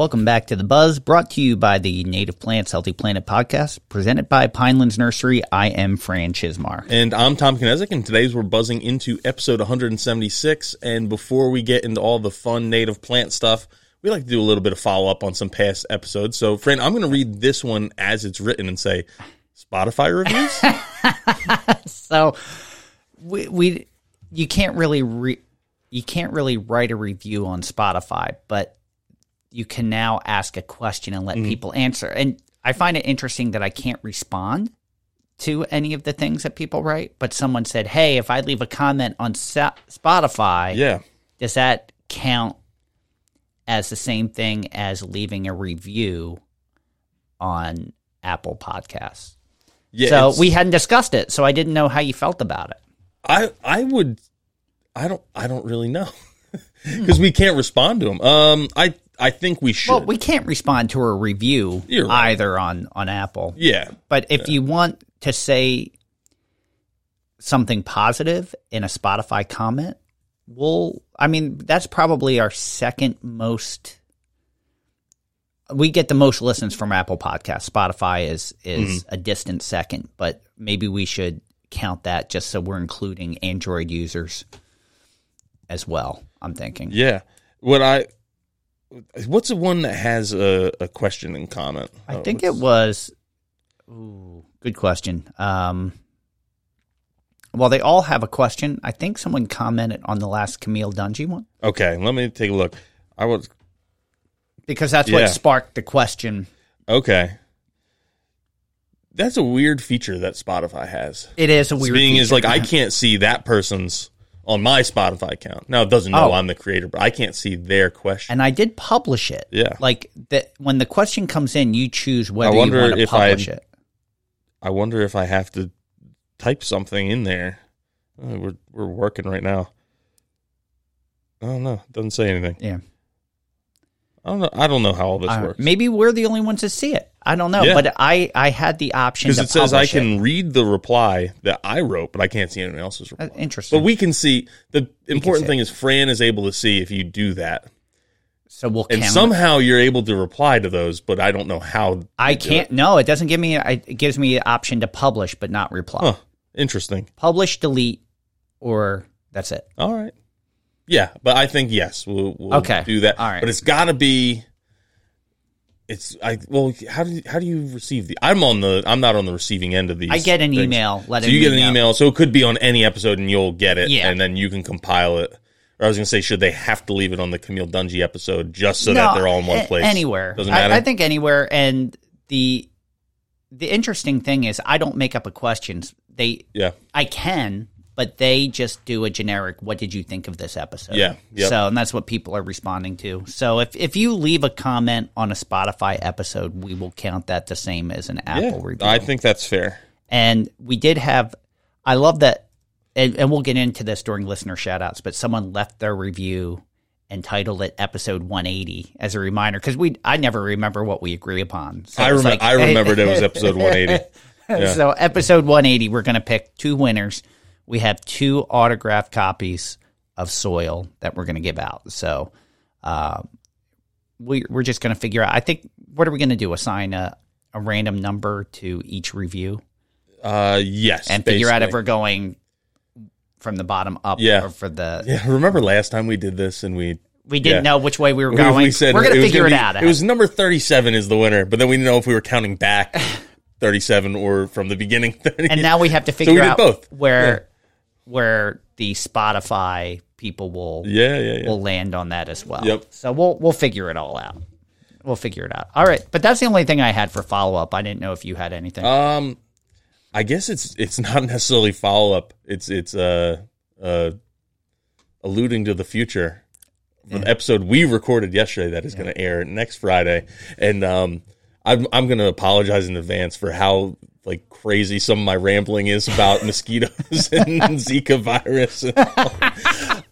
Welcome back to The Buzz, brought to you by the Native Plants Healthy Planet podcast, presented by Pinelands Nursery. I am Fran Chismar. And I'm Tom Knezick, and today's we're buzzing into episode 176. And before we get into all the fun native plant stuff, we like to do a little bit of follow up on some past episodes. So, Fran, I'm going to read this one as it's written and say Spotify reviews. So we, we you can't really re, you can't really write a review on Spotify, but you can now ask a question and let people answer. And I find it interesting that I can't respond to any of the things that people write, but someone said, "Hey, if I leave a comment on Spotify, yeah. does that count as the same thing as leaving a review on Apple Podcasts?" Yeah. so we hadn't discussed it, so I didn't know how you felt about it. I I would I don't I don't really know because we can't respond to them. Um, I I think we should. Well, we can't respond to a review right. either on on Apple. yeah, But if you want to say something positive in a Spotify comment, we'll I mean, that's probably our second most we get the most listens from Apple Podcasts. Spotify is is Mm-hmm. a distant second, but maybe we should count that just so we're including Android users as well. I'm thinking. yeah. What I what's the one that has a, a question and comment? I Oh, think it was. Ooh, good question. Um, well, they all have a question. I think someone commented on the last Camille Dungy one Okay, let me take a look. I was because that's Yeah. what sparked the question. okay. That's a weird feature that Spotify has. It is a weird. Being is like I can't see that person's on my Spotify account. Now it doesn't know Oh. I'm the creator, but I can't see their question. and I did publish it. Yeah. like that when the question comes in, you choose whether I you wonder want to if I- it. I wonder if I have to type something in there. Oh, we're we're working right now. I don't know. It doesn't say anything. Yeah, I don't know. I don't know how all this Uh, works. maybe we're the only ones to see it. I don't know, Yeah. but I I had the option Because it says I can It. read the reply that I wrote, but I can't see anyone else's Uh, reply. Interesting. But we can see the important see thing is Fran is able to see if you do that, so we'll and count. somehow you're able to reply to those, but I don't know how. I can't. No, it doesn't give me. It gives me the option to publish but not reply. Huh. Interesting. Publish, delete, or that's it. All right. Yeah, but I think yes, we'll, we'll Okay. do that. All right. But it's got to be. It's I well how do you, how do you receive the I'm on the I'm not on the receiving end of these. I get an things. email. Letting So you get an know. email, so it could be on any episode, and you'll get it, Yeah. and then you can compile it. Or I was going to say, should they have to leave it on the Camille Dungy episode just so No, that they're all in one place? Anywhere. doesn't I- matter. I, think anywhere. And the the interesting thing is, I don't make up a questions. They, yeah, I can, but they just do a generic. What did you think of this episode? Yeah, yep. So, and that's what people are responding to. So, if if you leave a comment on a Spotify episode, we will count that the same as an Apple yeah. review. I think that's fair. And we did have, I love that, and, and we'll get into this during listener shout outs, but someone left their review and titled it episode 180 as a reminder because we I never remember what we agree upon. So I remember. like- I remembered it was episode 180. Yeah. So episode 180, we're going to pick two winners. We have two autographed copies of Soil that we're going to give out. So uh, we, we're just going to figure out. I think what are we going to do? Assign a, a random number to each review Uh, yes, and figure out if we're going from the bottom up Yeah. or for the. Yeah, remember last time we did this and we We didn't Yeah. know which way we were going. we said we're going to figure gonna it out. It was number 37 is the winner, but then we didn't know if we were counting back 37 or from the beginning. 30. and now we have to figure did out both. where where the Spotify people will yeah, yeah, yeah. will land on that as well. Yep. So we'll we'll figure it all out. We'll figure it out. All right, but that's the only thing I had for follow up. I didn't know if you had anything. Um, I guess it's it's not necessarily follow up. It's it's uh uh alluding to the future. The episode we recorded yesterday that is going to air next Friday, and um, I'm I'm going to apologize in advance for how like crazy some of my rambling is about mosquitoes and Zika virus. And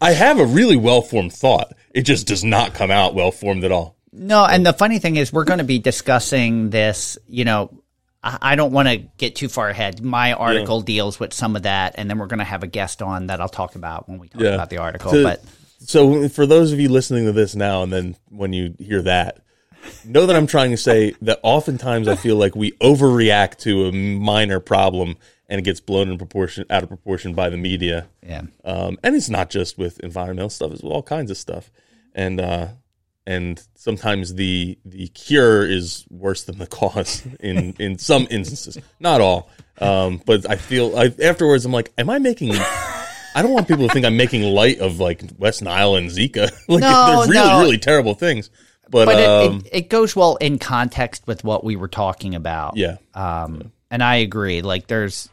I have a really well formed thought. It just does not come out well formed at all. No, and the funny thing is, we're going to be discussing this. You know, I I don't want to get too far ahead. My article deals with some of that, and then we're going to have a guest on that I'll talk about when we talk Yeah. about the article. But So for those of you listening to this now, and then when you hear that, know that I'm trying to say that oftentimes I feel like we overreact to a minor problem and it gets blown in proportion out of proportion by the media. yeah, Um, and it's not just with environmental stuff; it's with all kinds of stuff. And uh, and sometimes the the cure is worse than the cause in in some instances, not all. Um, but I feel I, afterwards, I'm like, am I making? I don't want people to think I'm making light of like West Nile and Zika. like No, they're really no. really terrible things. But, but um, it, it, it goes well in context with what we were talking about. yeah, Um, and I agree. Like there's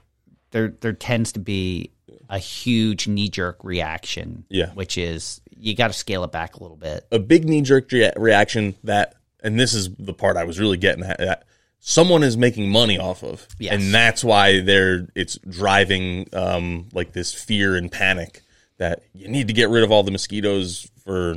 there there tends to be a huge knee jerk reaction. Yeah. which is you got to scale it back a little bit. a big knee jerk reaction that, and this is the part I was really getting at, that someone is making money off of, Yes. and that's why they're it's driving um, like this fear and panic that you need to get rid of all the mosquitoes for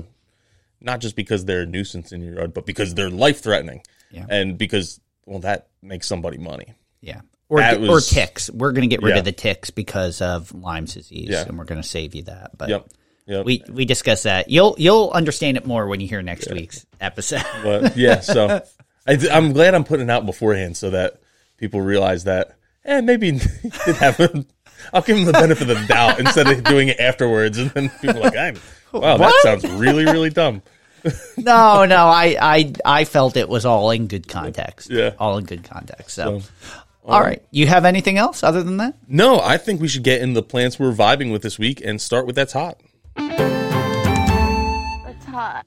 not just because they're a nuisance in your yard, but because they're life threatening, Yeah. and because well that makes somebody money. Yeah. Or, That or was- ticks. We're going to get rid Yeah. of the ticks because of Lyme's disease, Yeah. and we're going to save you that. But Yep. Yep. we we discuss that. You'll you'll understand it more when you hear next week's episode. But yeah, so I, I'm glad I'm putting it out beforehand so that people realize that, eh, maybe it happened. I'll give them the benefit of the doubt instead of doing it afterwards. And then people are like, I, wow, that sounds really, really dumb. no, no, I, I I felt it was all in good context. Yeah. all in good context. So, all right, you have anything else other than that? No, I think we should get in the plants we're vibing with this week and start with that's hot. It's hot.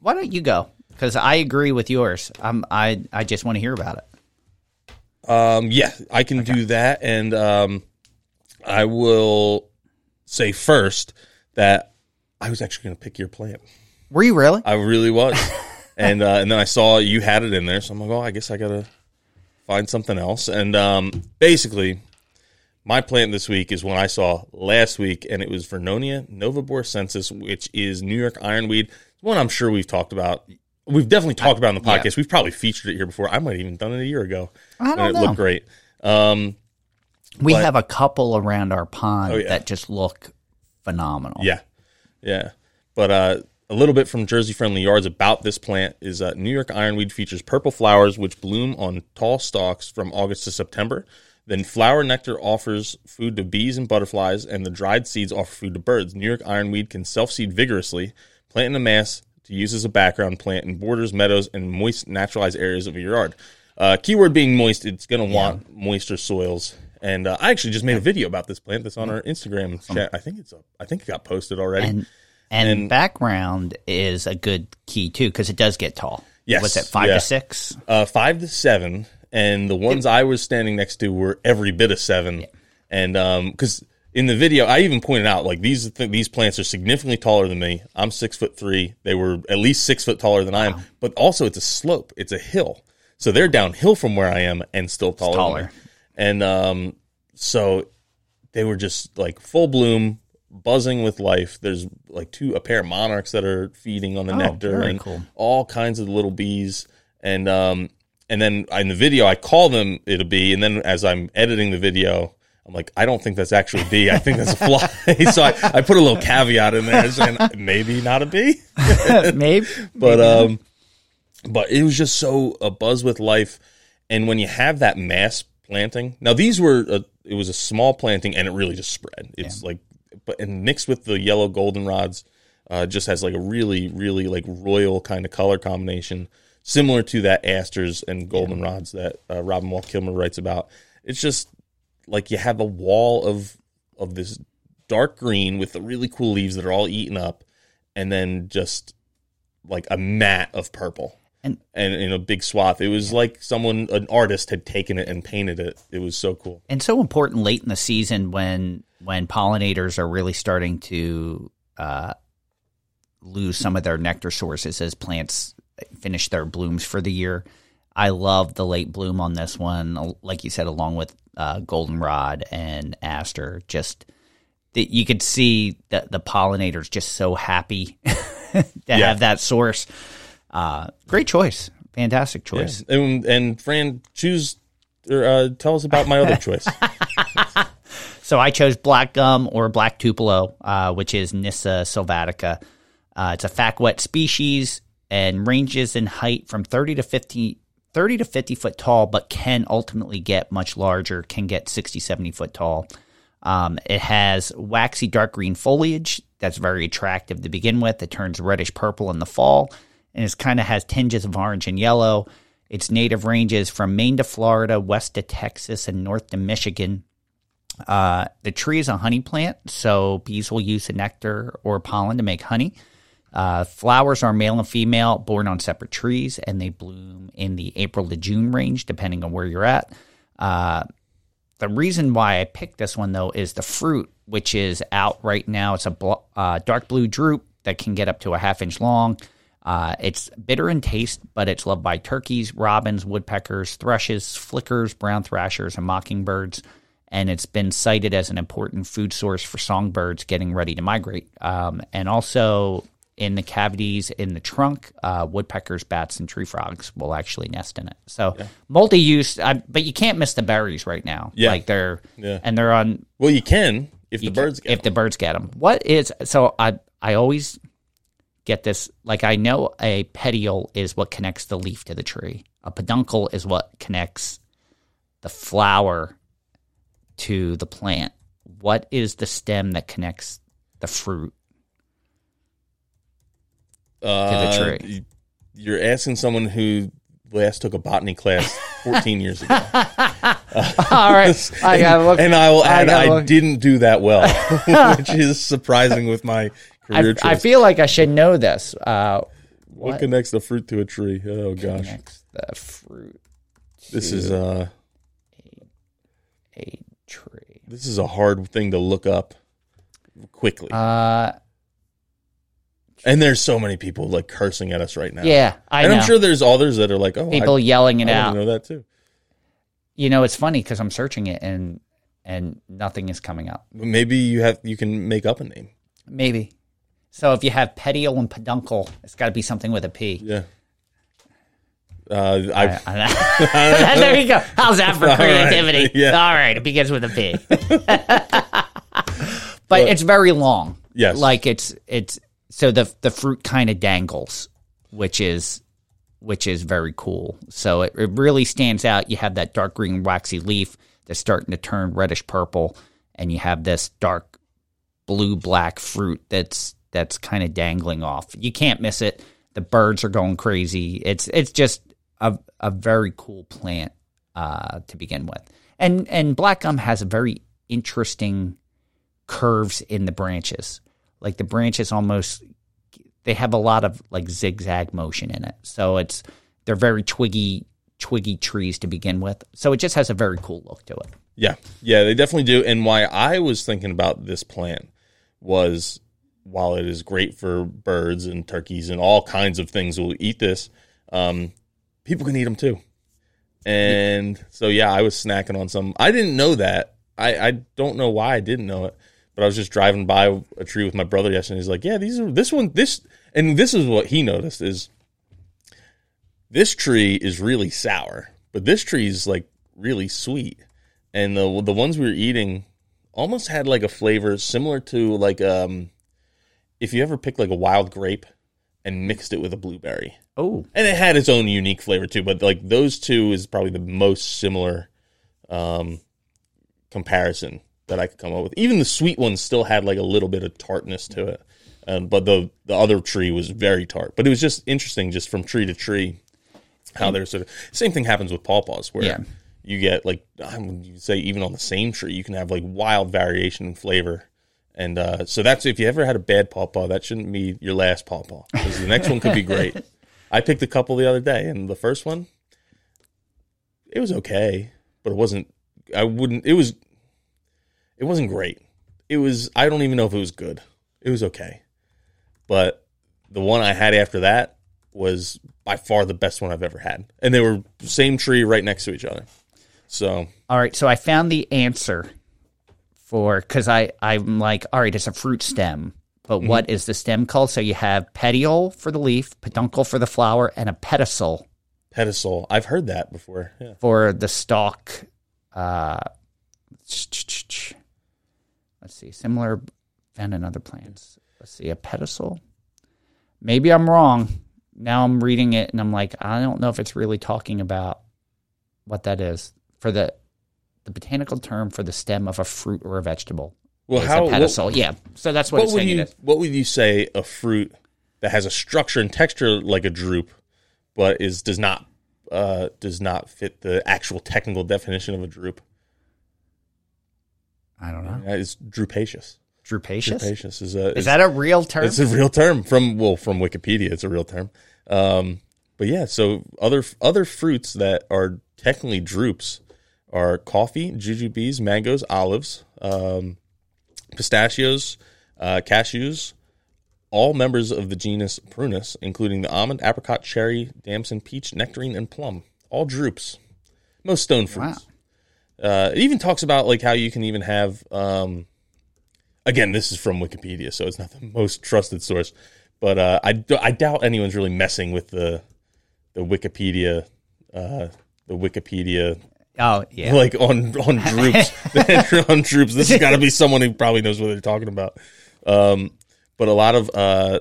Why don't you go? Because I agree with yours. I'm I I just want to hear about it. Um, yeah, I can do that. And um, I will say first that I was actually going to pick your plant. Were you really? I really was. and uh, and then I saw you had it in there, so I'm like, oh, I guess I gotta find something else. And um, basically, my plant this week is one I saw last week, and it was Vernonia noveboracensis, which is New York ironweed. It's one I'm sure we've talked about. We've definitely talked about in the yeah. podcast. We've probably featured it here before. I might have even done it a year ago. I don't it know. looked great. Um, we but- have a couple around our pond Oh, yeah. that just look phenomenal. Yeah, yeah. But uh, a little bit from Jersey Friendly Yards about this plant is uh, New York ironweed features purple flowers which bloom on tall stalks from August to September. Then flower nectar offers food to bees and butterflies, and the dried seeds offer food to birds. New York ironweed can self seed vigorously, plant in a mass to use as a background plant in borders, meadows, and moist, naturalized areas of your yard. Uh, keyword being moist, it's going to want moisture soils. And uh, I actually just made a video about this plant that's on our Instagram chat. I think it's up. I think it got posted already. and and, And- background is a good key too because it does get tall. Yes, what's it five yeah. to six? uh, five to seven, and the ones I was standing next to were every bit of seven. And um because in the video, I even pointed out like these th- these plants are significantly taller than me. I'm six foot three. They were at least six foot taller than I am. But also, it's a slope. It's a hill, so they're downhill from where I am and still taller. taller. And um, so they were just like full bloom, buzzing with life. There's like two a pair of monarchs that are feeding on the Oh, nectar and cool. all kinds of little bees. And um, and then in the video, I call them it a bee, and then as I'm editing the video. I'm like, I don't think that's actually a bee. I think that's a fly. so I, I put a little caveat in there saying maybe not a bee Maybe, but um but it was just so a buzz with life and when you have that mass planting. Now these were a, it was a small planting and it really just spread. It's like but and mixed with the yellow goldenrods uh just has like a really really like royal kind of color combination similar to that asters and goldenrods that uh, Robin Wall Kimmerer writes about. It's just like you have a wall of of this dark green with the really cool leaves that are all eaten up and then just like a mat of purple And- and in a big swath. It was like someone, an artist, had taken it and painted it. It was so cool. and so important late in the season when when pollinators are really starting to uh, lose some of their nectar sources as plants finish their blooms for the year. I love the late bloom on this one. Like you said, along with uh, goldenrod and aster, just that you could see the the pollinators just so happy to Yeah. have that source. Uh, great choice, fantastic choice. And, and Fran, choose or uh, tell us about my other choice. So I chose black gum or black tupelo, uh, which is Nyssa sylvatica. Uh, it's a fact wet species and ranges in height from 30 to 50, 30 to 50 foot tall, but can ultimately get much larger, can get 60, 70 foot tall. Um, it has waxy dark green foliage that's very attractive to begin with. It turns reddish purple in the fall and it kind of has tinges of orange and yellow. Its native ranges from Maine to Florida, west to Texas, and north to Michigan. Uh, the tree is a honey plant, so bees will use the nectar or pollen to make honey. Uh, flowers are male and female, born on separate trees, and they bloom in the April to June range, depending on where you're at. Uh, the reason why I picked this one, though, is the fruit, which is out right now. It's a bl- uh, dark blue drupe that can get up to a half inch long. Uh, it's bitter in taste, but it's loved by turkeys, robins, woodpeckers, thrushes, flickers, brown thrashers, and mockingbirds. And it's been cited as an important food source for songbirds getting ready to migrate. Um, and also in the cavities in the trunk, uh, woodpeckers, bats, and tree frogs will actually nest in it. So multi-use, I, but you can't miss the berries right now. Yeah. like they're Yeah. and they're on Well, you can if the birds get if the birds get them. What is so? I I always get this. Like I know a petiole is what connects the leaf to the tree. A peduncle is what connects the flower to the plant. What is the stem that connects the fruit? uh, to the tree. You're asking someone who last took a botany class 14 years ago. All right, I and I will add, gotta I, didn't do that well, which is surprising with my I, I feel like I should know this. Uh, what connects the fruit to a tree? Oh gosh, connects the fruit this is uh a tree? this is a hard thing to look up quickly. Uh, and there's so many people like cursing at us right now. yeah, I and know. I'm sure there's others that are like, oh, people I, yelling it I out. know that too. You know, it's funny because I'm searching it and and nothing is coming up. Maybe you have you can make up a name. Maybe. So if you have petiole and peduncle, it's got to be something with a P. Yeah. Uh, I, I- there you go. How's that for All right, creativity? yeah. All right, it begins with a P. but it's very long. Yes. Like it's it's so the the fruit kind of dangles, which is which is very cool. So it, it really stands out. You have that dark green waxy leaf that's starting to turn reddish purple, and you have this dark blue black fruit that's that's kind of dangling off. You can't miss it. The birds are going crazy. It's it's just a a very cool plant uh, to begin with. And and black gum has very interesting curves in the branches. Like the branches almost they have a lot of like zigzag motion in it. So it's they're very twiggy twiggy trees to begin with. So it just has a very cool look to it. yeah, yeah, they definitely do. And why I was thinking about this plant was while it is great for birds and turkeys and all kinds of things will eat this, um, people can eat them too. And so yeah, I was snacking on some. I didn't know that. I, I don't know why I didn't know it, but I was just driving by a tree with my brother yesterday. He's like, "Yeah, these are this one this," and this is what he noticed is this tree is really sour, but this tree is like really sweet, and the the ones we were eating almost had like a flavor similar to like um if you ever picked like a wild grape and mixed it with a blueberry Oh, and it had its own unique flavor too. But like those two is probably the most similar um, comparison that I could come up with. Even the sweet ones still had like a little bit of tartness to it, um, but the the other tree was very tart. But it was just interesting, just from tree to tree, how they're sort of same thing happens with pawpaws where. Yeah. You get like I would say even on the same tree you can have like wild variation in flavor, and uh, so that's if you ever had a bad pawpaw that shouldn't be your last pawpaw because the next one could be great. I picked a couple the other day, and the first one, it was okay, but it wasn't. I wouldn't. It was. It wasn't great. It was. I don't even know if it was good. It was okay, but the one I had after that was by far the best one I've ever had, and they were same tree right next to each other. So All right, so I found the answer for because I I'm like, all right, it's a fruit stem, but Mm-hmm. what is the stem called? So you have petiole for the leaf, peduncle for the flower, and a pedicel Pedicel, I've heard that before. Yeah. for the stalk. Uh, let's see, similar found in other plants. Let's see, a pedicel. Maybe I'm wrong. Now I'm reading it and I'm like, I don't know if it's really talking about what that is for the the botanical term for the stem of a fruit or a vegetable. Well, is how a what, pedicel? yeah, so that's what, what it's would saying you is. what would you say a fruit that has a structure and texture like a drupe, but is does not uh, does not fit the actual technical definition of a drupe? I don't know. It's drupaceous. Drupaceous. Drupaceous is a Is that a real term? It's a real term from well from Wikipedia. It's a real term. Um, but yeah, so other other fruits that are technically drupes are coffee, jujubes, mangoes, olives, um, pistachios, uh, cashews, all members of the genus Prunus, including the almond, apricot, cherry, damson, peach, nectarine, and plum. All drupes. Most stone fruits. Uh, it even talks about like how you can even have. Um, again, this is from Wikipedia, so it's not the most trusted source. But uh, I, d- I doubt anyone's really messing with the the Wikipedia uh, the Wikipedia oh yeah. like on on drupes on drupes. This has got to be someone who probably knows what they're talking about. Um, but a lot of uh,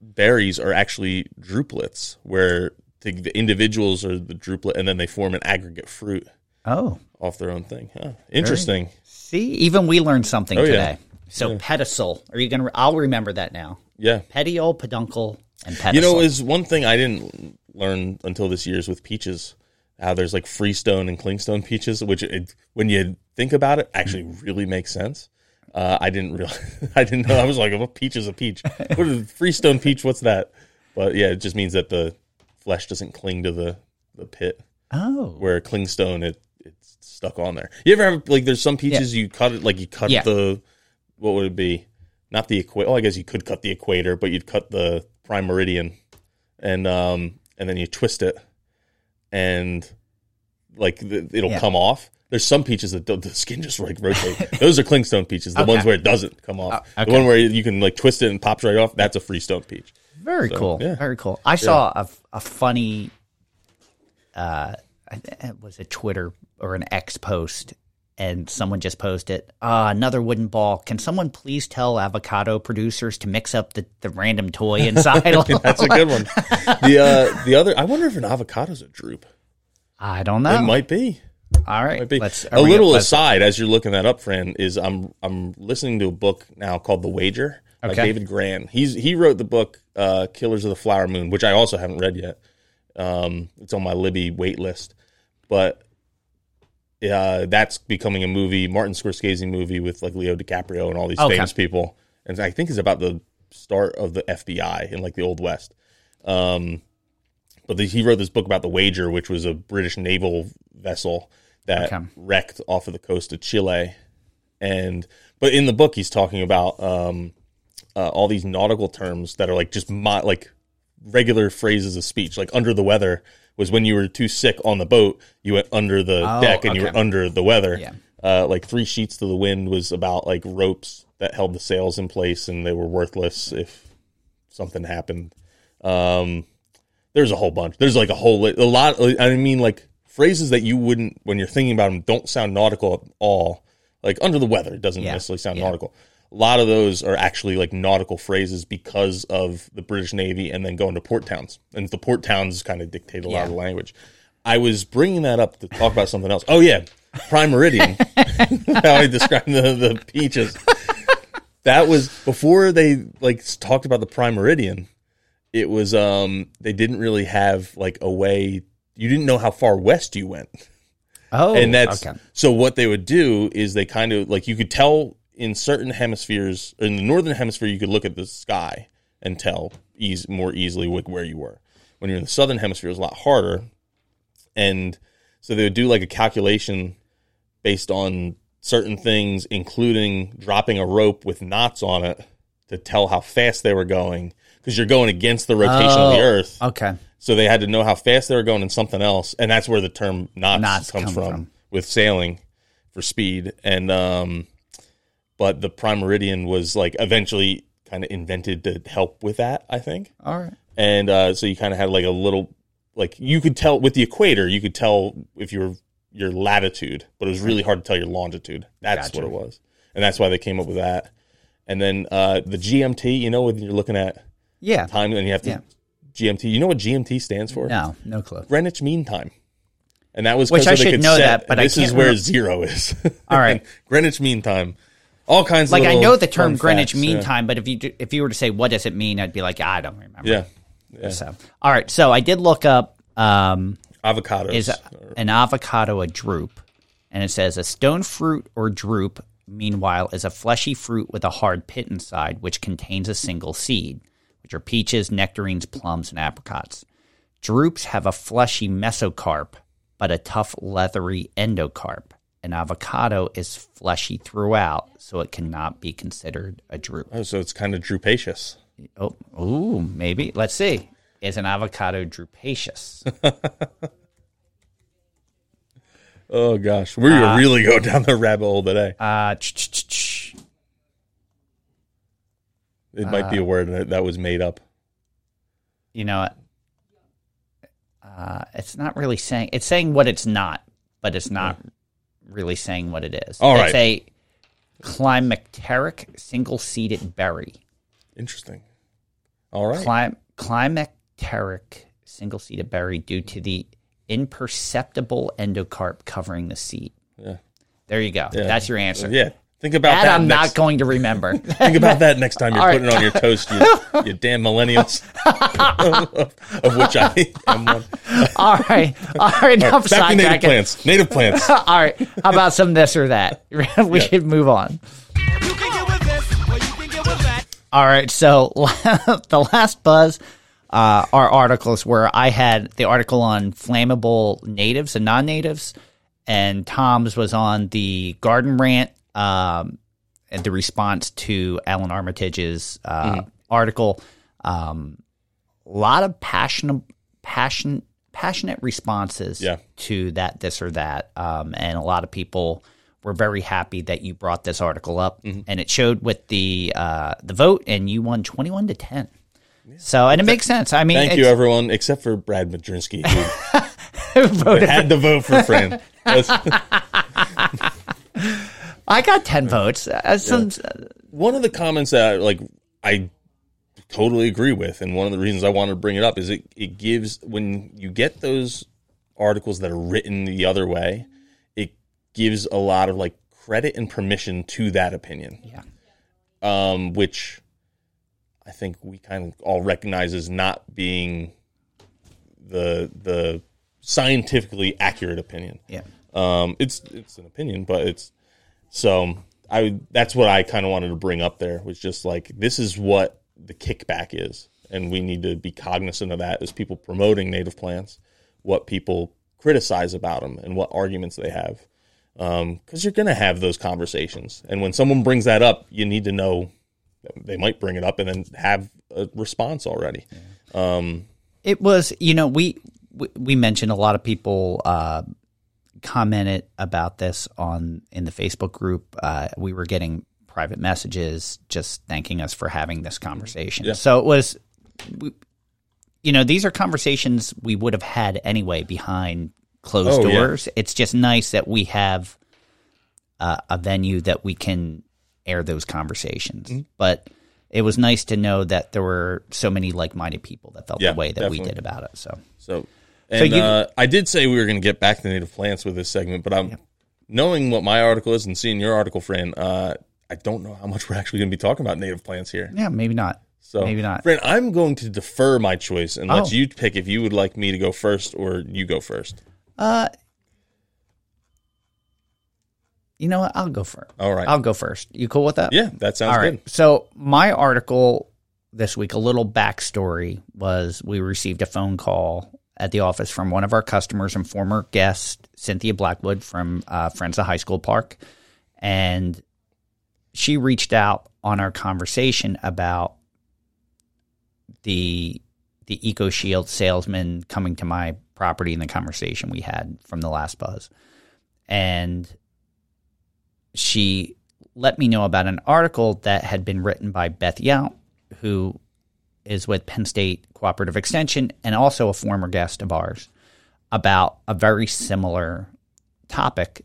berries are actually drupelets, where the, the individuals are the druplet, and then they form an aggregate fruit oh, off their own thing. Huh. Interesting. see, even we learned something Oh, yeah. today. So pedicel. Are you gonna? I'll remember that now. Yeah. Petiole, peduncle, and pedicel. You know, is one thing I didn't learn until this year is with peaches. How there's like freestone and clingstone peaches, which it, when you think about it, actually really makes sense. Uh, I didn't real, I didn't know. I was like, "Oh, peach is a peach." What is freestone peach? What's that? But yeah, it just means that the flesh doesn't cling to the the pit. oh, Where clingstone, it it's stuck on there. You ever have like there's some peaches you cut it like you cut Yeah. the what would it be? Not the equator. Oh, I guess you could cut the equator, but you'd cut the prime meridian, and um and then you twist it, and like the, it'll Yeah. come off. There's some peaches that the skin just like rotate. Those are clingstone peaches. The Okay. ones where it doesn't come off. Uh, The one where you can like twist it and pops right off. That's a freestone peach. very cool. yeah. Very cool. I saw a, a funny, uh, it was a Twitter or an X post, and someone just posted, uh, another wooden ball. Can someone please tell avocado producers to mix up the, the random toy inside? That's a good one. the uh, the other, I wonder if an avocado's a drupe. I don't know. It might be. All right. be. Let's, a little let's- aside as you're looking that up, Fran, is I'm I'm listening to a book now called The Wager by Okay. David Grann. He's he wrote the book uh, Killers of the Flower Moon, which I also haven't read yet. Um, it's on my Libby wait list, but uh, that's becoming a movie, Martin Scorsese movie with like Leo DiCaprio and all these Okay. famous people, and I think it's about the start of the FBI in like the Old West. Um, but the, he wrote this book about the Wager, which was a British naval vessel that Okay. wrecked off of the coast of Chile. And but in the book, he's talking about um, uh, all these nautical terms that are like just mo- like regular phrases of speech. Like under the weather was when you were too sick on the boat, you went under the Oh, deck and you were under the weather. Yeah. Uh, like three sheets to the wind was about like ropes that held the sails in place and they were worthless if something happened. Um, there's a whole bunch. There's like a whole li- a lot. I mean, like phrases that you wouldn't when you're thinking about them don't sound nautical at all. Like under the weather, it doesn't Yeah. necessarily sound Yeah. nautical. A lot of those are actually like nautical phrases because of the British Navy and then going to port towns, and the port towns kind of dictate a lot of the language. I was bringing that up to talk about something else. Oh yeah, prime meridian. How I described the, the peaches. That was before they like talked about the prime meridian it was um they didn't really have like a way you didn't know how far west you went Oh, and that's okay. so what they would do is they kind of like you could tell in certain hemispheres in the northern hemisphere you could look at the sky and tell ease more easily like where you were when you're in the southern hemisphere it was a lot harder and so they would do like a calculation based on certain things including dropping a rope with knots on it to tell how fast they were going because you're going against the rotation of the Oh, Earth. Okay. So they had to know how fast they were going in something else, and that's where the term knots, Knots comes come from, from. with sailing for speed. And um, but the prime meridian was like eventually kind of invented to help with that, I think. All right. And uh, so you kind of had like a little like you could tell with the equator, you could tell if you were your latitude, but it was really hard to tell your longitude. That's Gotcha. what it was, and that's why they came up with that. And then uh, the GMT, you know, when you're looking at Yeah. time and you have to Yeah. GMT. You know what GMT stands for? No, no clue. Greenwich Mean Time. And that was Which I should could know set- that, but I this is where remember- zero is. All right. Greenwich Mean Time. All kinds of Like I know the term Greenwich facts, Mean yeah. Time, but if you do- if you were to say what does it mean, I'd be like I don't remember. Yeah. Yeah. So all right. So I did look up um, Avocados. is a, an avocado a drupe, and it says a stone fruit or drupe. Meanwhile, is a fleshy fruit with a hard pit inside, which contains a single seed, which are peaches, nectarines, plums, and apricots. Drupes have a fleshy mesocarp, but a tough, leathery endocarp. An avocado is fleshy throughout, so it cannot be considered a drupe. oh, so it's kind of drupaceous. Oh, ooh, maybe. Let's see. Is an avocado drupaceous? Oh gosh, we're gonna really go down the rabbit hole today. Uh. It might be a word that, that was made up. you know, uh, it's not really saying. It's saying what it's not, but it's not really saying what it is. All it's right. a climacteric single-seeded berry. Interesting. All right. Clim- climacteric single-seeded berry due to the imperceptible endocarp covering the seed. Yeah. There you go. Yeah. That's your answer. Yeah. Think about That, that. I'm next, not going to remember. Think about that next time you're All putting it on your toast, you, you damn millennials. of which I am one. All right. All right. Enough Back to native plants. Native plants. All right. How about some this or that? we should move on. Can get with this, or you can get with that. All right. So the last buzz uh, are articles where I had the article on flammable natives and non-natives, and Tom's was on the garden rant um, and the response to Alan Armitage's uh, article. Um, a lot of passionate, passion, passionate responses Yeah. to that, this or that, um, and a lot of people were very happy that you brought this article up, and it showed with the uh, the vote, and you won twenty one to ten. So, and it makes sense. I mean, Thank you, everyone, except for Brad Madrinsky, who voted had to vote for Fran. I got ten votes. Uh, some, one of the comments that I, like I totally agree with, and one of the reasons I wanted to bring it up is it, it gives when you get those articles that are written the other way, it gives a lot of like credit and permission to that opinion. Yeah. Um, which I think we kind of all recognize as not being the the scientifically accurate opinion. yeah. Um, it's it's an opinion, but it's so I that's what I kind of wanted to bring up there was just like this is what the kickback is, and we need to be cognizant of that as people promoting native plants, what people criticize about them, and what arguments they have, because you're going to have those conversations, and when someone brings that up, you need to know they might bring it up and then have a response already. It was, you know, we we, we mentioned a lot of people uh, commented about this on in the Facebook group. Uh, we were getting private messages just thanking us for having this conversation. So it was, we, you know, these are conversations we would have had anyway behind closed Oh, yeah. doors. It's just nice that we have uh, a venue that we can air those conversations. Mm-hmm. But it was nice to know that there were so many like-minded people that felt Yeah, the way that we did about it. So So, and you- uh, I did say we were going to get back to native plants with this segment, but I'm knowing what my article is and seeing your article, Fran. Uh, I don't know how much we're actually going to be talking about native plants here. yeah, maybe not. So, maybe not. Fran, I'm going to defer my choice and let Oh. you pick if you would like me to go first or you go first. Uh, you know what? I'll go first. All right. I'll go first. You cool with that? yeah, that sounds All right. good. So my article this week, a little backstory was we received a phone call at the office from one of our customers and former guest, Cynthia Blackwood from uh, Friends of High School Park, and she reached out on our conversation about the the Eco Shield salesman coming to my property in the conversation we had from the last buzz. And she let me know about an article that had been written by Beth Yount, who is with Penn State Cooperative Extension and also a former guest of ours, about a very similar topic.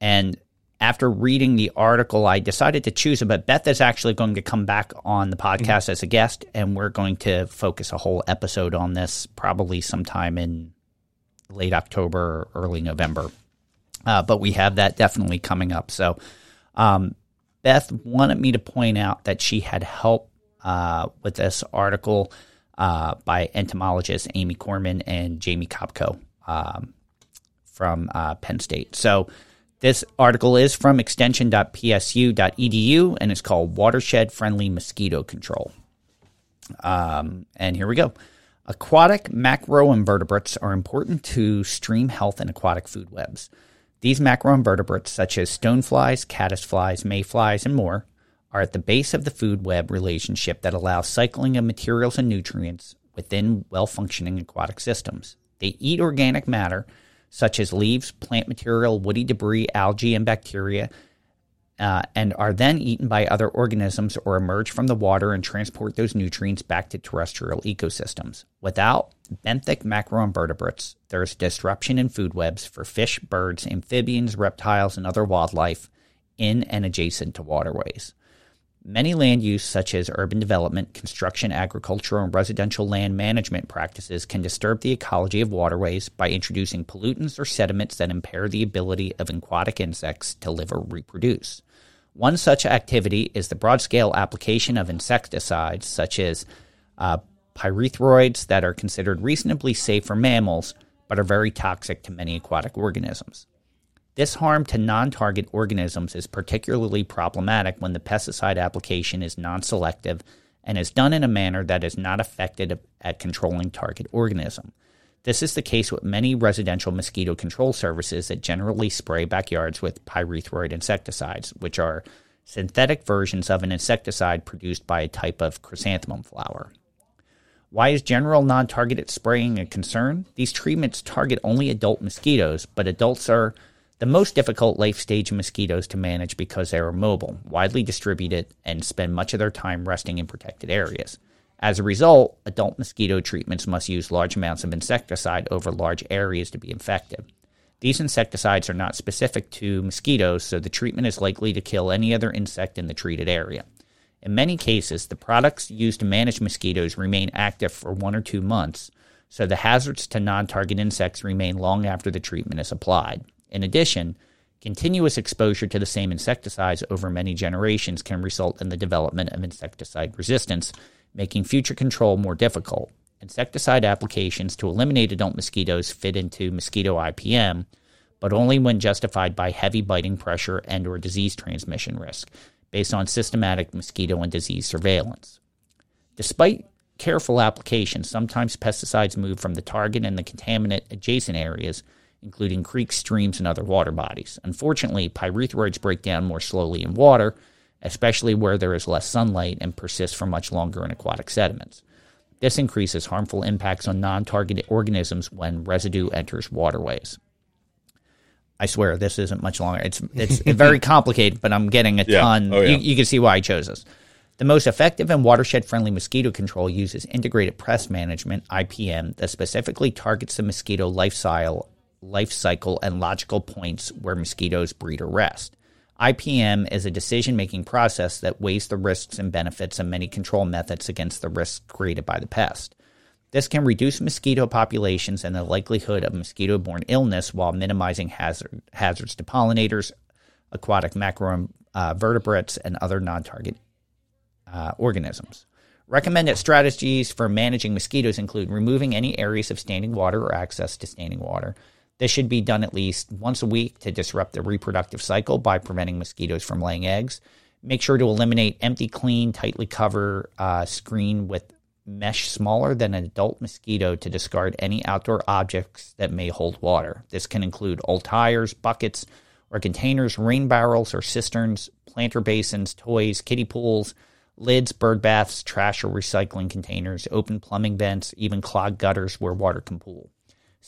And after reading the article, I decided to choose it. But Beth is actually going to come back on the podcast as a guest, and we're going to focus a whole episode on this probably sometime in late October or early November. Uh, but we have that definitely coming up. So, um, Beth wanted me to point out that she had help uh, with this article uh, by entomologists Amy Korman and Jamie Kopko um, from uh, Penn State. So, this article is from extension.psu.edu and it's called Watershed Friendly Mosquito Control. Um, and here we go. Aquatic macroinvertebrates are important to stream health and aquatic food webs. These macroinvertebrates, such as stoneflies, caddisflies, mayflies, and more, are at the base of the food web relationship that allows cycling of materials and nutrients within well functioning aquatic systems. They eat organic matter such as leaves, plant material, woody debris, algae, and bacteria, uh, and are then eaten by other organisms or emerge from the water and transport those nutrients back to terrestrial ecosystems. Without benthic macroinvertebrates, there is disruption in food webs for fish, birds, amphibians, reptiles, and other wildlife in and adjacent to waterways. Many land use, such as urban development, construction, agricultural, and residential land management practices, can disturb the ecology of waterways by introducing pollutants or sediments that impair the ability of aquatic insects to live or reproduce. One such activity is the broad scale application of insecticides, such as uh, pyrethroids, that are considered reasonably safe for mammals but are very toxic to many aquatic organisms. This harm to non target organisms is particularly problematic when the pesticide application is non selective and is done in a manner that is not effective at controlling target organism. This is the case with many residential mosquito control services that generally spray backyards with pyrethroid insecticides, which are synthetic versions of an insecticide produced by a type of chrysanthemum flower. Why is general non targeted spraying a concern? These treatments target only adult mosquitoes, but adults are the most difficult life stage mosquitoes to manage because they are mobile, widely distributed, and spend much of their time resting in protected areas. As a result, adult mosquito treatments must use large amounts of insecticide over large areas to be effective. These insecticides are not specific to mosquitoes, so the treatment is likely to kill any other insect in the treated area. In many cases, the products used to manage mosquitoes remain active for one or two months, so the hazards to non target insects remain long after the treatment is applied. In addition, continuous exposure to the same insecticides over many generations can result in the development of insecticide resistance, making future control more difficult. Insecticide applications to eliminate adult mosquitoes fit into mosquito IPM, but only when justified by heavy biting pressure and or disease transmission risk based on systematic mosquito and disease surveillance. Despite careful application, sometimes pesticides move from the target and the contaminant adjacent areas including creeks, streams, and other water bodies. Unfortunately, pyrethroids break down more slowly in water, especially where there is less sunlight and persist for much longer in aquatic sediments. This increases harmful impacts on non targeted organisms when residue enters waterways. I swear this isn't much longer. It's it's very complicated, but I'm getting a Yeah. ton. Oh, yeah. you, you can see why I chose this. The most effective and watershed friendly mosquito control uses integrated pest management (IPM) that specifically targets the mosquito life cycle, life cycle and logical points where mosquitoes breed or rest. IPM is a decision making process that weighs the risks and benefits of many control methods against the risks created by the pest. This can reduce mosquito populations and the likelihood of mosquito borne illness while minimizing hazard, hazards to pollinators, aquatic macroinvertebrates, and other non target uh, organisms. Recommended strategies for managing mosquitoes include removing any areas of standing water or access to standing water. This should be done at least once a week to disrupt the reproductive cycle by preventing mosquitoes from laying eggs. Make sure to eliminate empty, clean, tightly cover uh, screen with mesh smaller than an adult mosquito to discard any outdoor objects that may hold water. This can include old tires, buckets, or containers, rain barrels or cisterns, planter basins, toys, kiddie pools, lids, bird baths, trash or recycling containers, open plumbing vents, even clogged gutters where water can pool.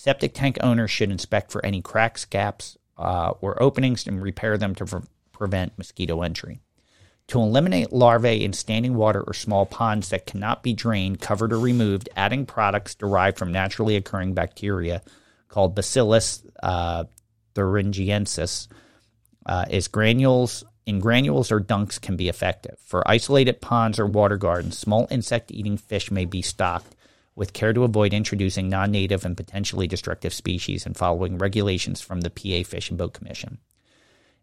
Septic tank owners should inspect for any cracks, gaps, uh, or openings and repair them to pre- prevent mosquito entry. To eliminate larvae in standing water or small ponds that cannot be drained, covered, or removed, adding products derived from naturally occurring bacteria called Bacillus uh, thuringiensis uh, is granules in granules or dunks can be effective. For isolated ponds or water gardens, small insect-eating fish may be stocked with care to avoid introducing non-native and potentially destructive species and following regulations from the PA Fish and Boat Commission.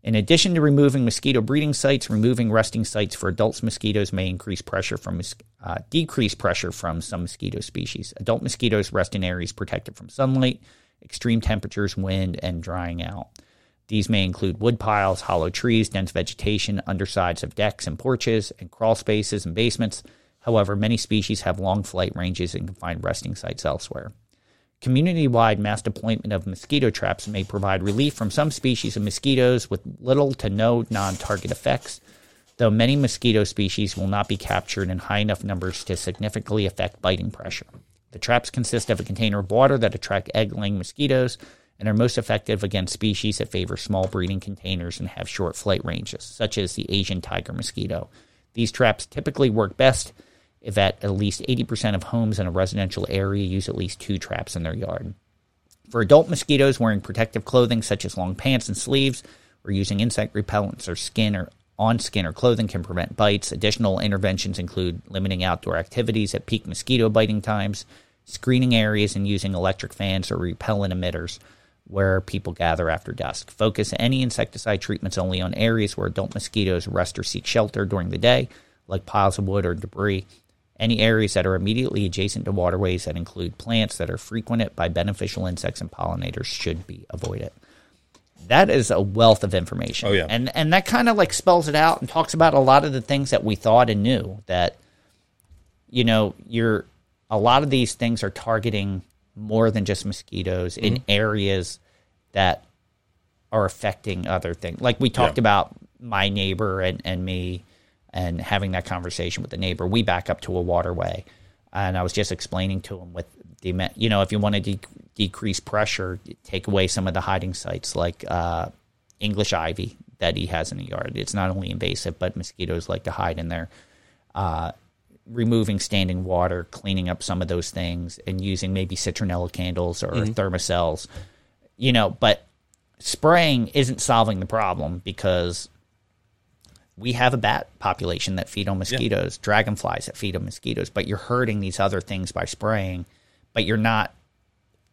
In addition to removing mosquito breeding sites, removing resting sites for adult mosquitoes may increase pressure from uh, decrease pressure from some mosquito species. Adult mosquitoes rest in areas protected from sunlight, extreme temperatures, wind, and drying out. These may include wood piles, hollow trees, dense vegetation, undersides of decks and porches, and crawl spaces and basements. However, many species have long flight ranges and can find resting sites elsewhere. Community wide mass deployment of mosquito traps may provide relief from some species of mosquitoes with little to no non target effects, though many mosquito species will not be captured in high enough numbers to significantly affect biting pressure. The traps consist of a container of water that attract egg laying mosquitoes and are most effective against species that favor small breeding containers and have short flight ranges, such as the Asian tiger mosquito. These traps typically work best if at at least 80% of homes in a residential area use at least two traps in their yard. For adult mosquitoes, wearing protective clothing such as long pants and sleeves, or using insect repellents or skin or on skin or clothing can prevent bites. Additional interventions include limiting outdoor activities at peak mosquito biting times, screening areas, and using electric fans or repellent emitters where people gather after dusk. Focus any insecticide treatments only on areas where adult mosquitoes rest or seek shelter during the day, like piles of wood or debris. Any areas that are immediately adjacent to waterways that include plants that are frequented by beneficial insects and pollinators should be avoided. That is a wealth of information. Oh, yeah. And and that kind of like spells it out and talks about a lot of the things that we thought and knew that you know, you're a lot of these things are targeting more than just mosquitoes in mm-hmm. areas that are affecting other things. Like we talked Yeah. about my neighbor and, and me and having that conversation with the neighbor. We back up to a waterway. And I was just explaining to him with the, you know, if you want to de- decrease pressure, take away some of the hiding sites like uh, English ivy that he has in the yard. It's not only invasive, but mosquitoes like to hide in there Uh, removing standing water, cleaning up some of those things, and using maybe citronella candles or Thermacells. You know, but spraying isn't solving the problem because we have a bat population that feed on mosquitoes, dragonflies that feed on mosquitoes, but you're hurting these other things by spraying, but you're not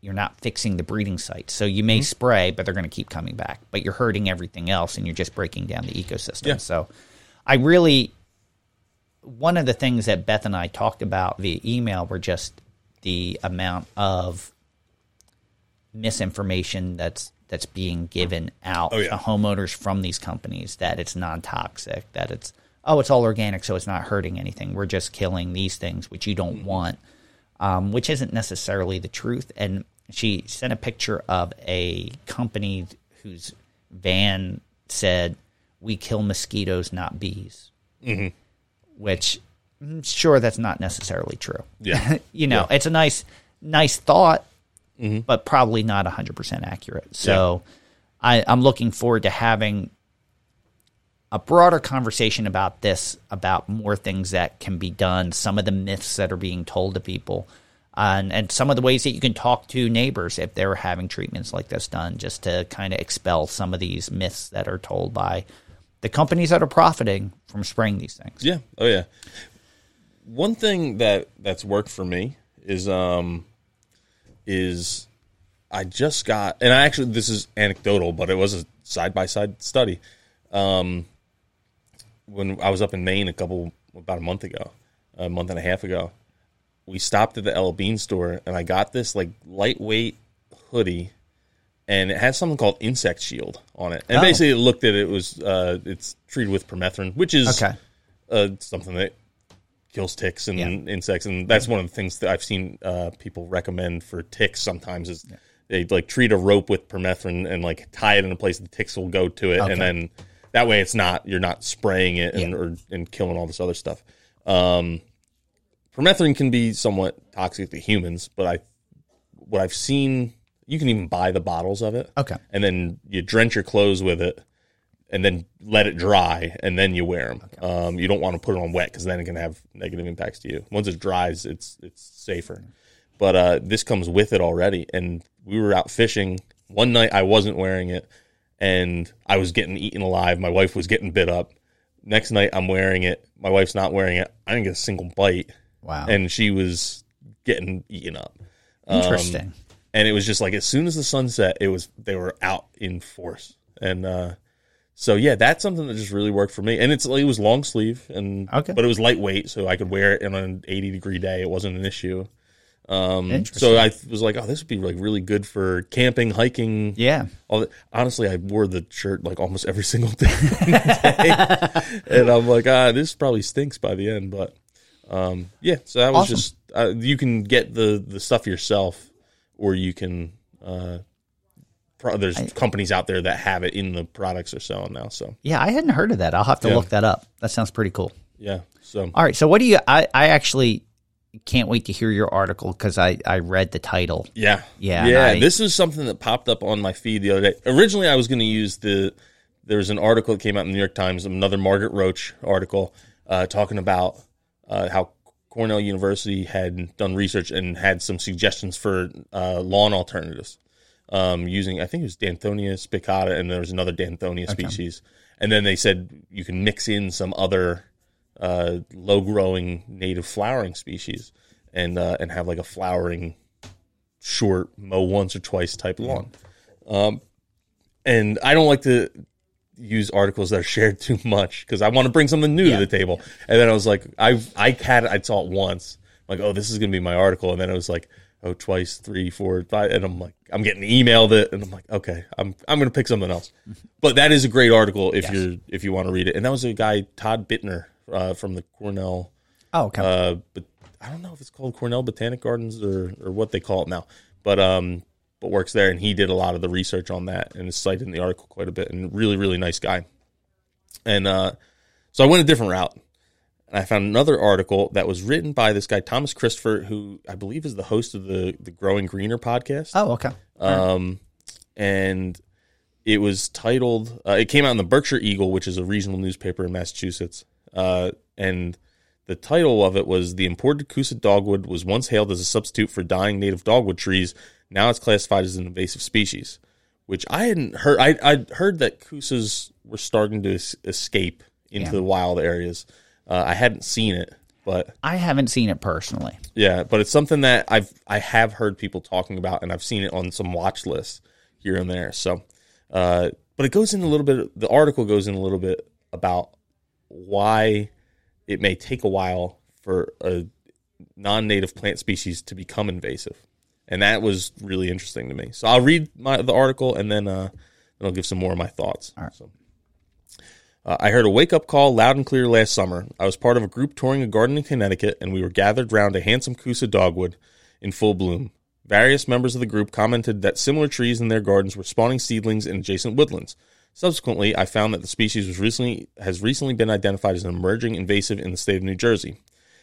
you're not fixing the breeding site. So you may mm-hmm. spray, but they're going to keep coming back. But you're hurting everything else and you're just breaking down the ecosystem. Yeah. So I really one of the things that Beth and I talked about via email were just the amount of misinformation that's that's being given out Oh, yeah. to homeowners from these companies that it's non-toxic, that it's oh it's all organic, so it's not hurting anything. We're just killing these things which you don't want, um, which isn't necessarily the truth. And she sent a picture of a company whose van said, "We kill mosquitoes, not bees." which mm, sure that's not necessarily true. Yeah. you know, it's a nice nice thought, but probably not 100% accurate. So I, I'm looking forward to having a broader conversation about this, about more things that can be done, some of the myths that are being told to people, and, and some of the ways that you can talk to neighbors if they're having treatments like this done, just to kind of expel some of these myths that are told by the companies that are profiting from spraying these things. Yeah. Oh yeah. One thing that that's worked for me is um is I just got and I actually this is anecdotal, but it was a side by side study. Um when I was up in Maine a couple about a month ago, a month and a half ago, we stopped at the L Bean store and I got this like lightweight hoodie and it has something called insect shield on it. And Oh. basically it looked at it was uh it's treated with permethrin, which is Okay. uh, something that kills ticks and Yeah. insects, and that's one of the things that I've seen uh, people recommend for ticks. Sometimes is they like treat a rope with permethrin and like tie it in a place the ticks will go to it, Okay. and then that way it's not you're not spraying it and Yeah. or and killing all this other stuff. Um, permethrin can be somewhat toxic to humans, but I what I've seen, you can even buy the bottles of it. Okay. and then you drench your clothes with it, and then let it dry, and then you wear them. Um, you don't want to put it on wet because then it can have negative impacts to you. Once it dries, it's it's safer. But uh, this comes with it already, and we were out fishing one night. I wasn't wearing it, and I was getting eaten alive. My wife was getting bit up. Next night, I'm wearing it. My wife's not wearing it. I didn't get a single bite, Wow. and she was getting eaten up Interesting. and it was just like as soon as the sun set, it was they were out in force, and uh, so yeah, that's something that just really worked for me. And it's it was long sleeve, and Okay. but it was lightweight, so I could wear it in an eighty degree day. It wasn't an issue. Um, so I was like, oh, this would be like really good for camping, hiking. yeah. All the, honestly, I wore the shirt like almost every single day, and I'm like, ah, this probably stinks by the end. But um, yeah, so that was Awesome. just uh, you can get the the stuff yourself, or you can. Uh, pro- there's companies out there that have it in the products they're selling now. So Yeah, I hadn't heard of that. I'll have to Yeah. look that up. That sounds pretty cool. yeah, so All right. So what do you I, I actually can't wait to hear your article because I, I read the title. Yeah. Yeah, Yeah. I- this is something that popped up on my feed the other day. Originally, I was going to use the, there's an article that came out in the New York Times, another Margaret Roach article, uh, talking about uh, how Cornell University had done research and had some suggestions for uh, lawn alternatives um, using, I think it was Danthonia spicata, and there was another Danthonia species. And then they said you can mix in some other uh, low growing native flowering species and uh, and have like a flowering short mow once or twice type lawn. Um, and I don't like to use articles that are shared too much because I want to bring something new Yeah. to the table. And then I was like, I I had I saw it once, like oh this is gonna be my article, and then it was like oh twice, three, four, five, and I'm like I'm getting emailed it, and I'm like okay, I'm I'm gonna pick something else. But that is a great article if Yes. you're if you want to read it. And that was a guy Todd Bittner uh, from the Cornell Oh, okay. uh, but I don't know if it's called Cornell Botanic Gardens or, or what they call it now, but um, but works there, and he did a lot of the research on that, and is cited in the article quite a bit, and really really nice guy. And uh, so I went a different route, and I found another article that was written by this guy Thomas Christopher, who I believe is the host of the the Growing Greener podcast oh, okay. um, and it was titled. Uh, it came out in the Berkshire Eagle, which is a regional newspaper in Massachusetts, uh, and the title of it was "The imported Kousa dogwood was once hailed as a substitute for dying native dogwood trees. Now it's classified as an invasive species." Which I hadn't heard. I I'd heard that Kousas were starting to es- escape into Yeah. the wild areas. Uh, I hadn't seen it, but I haven't seen it personally. yeah, but it's something that I've I have heard people talking about, and I've seen it on some watch lists here and there. So, uh, but it goes in a little bit. The article goes in a little bit about why it may take a while for a non-native plant species to become invasive, and that was really interesting to me. So I'll read my the article and then uh, then I'll give some more of my thoughts. All right. So. Uh, I heard a wake up call loud and clear last summer. I was part of a group touring a garden in Connecticut, and we were gathered round a handsome Kousa dogwood in full bloom. Various members of the group commented that similar trees in their gardens were spawning seedlings in adjacent woodlands. Subsequently, I found that the species was recently has recently been identified as an emerging invasive in the state of New Jersey.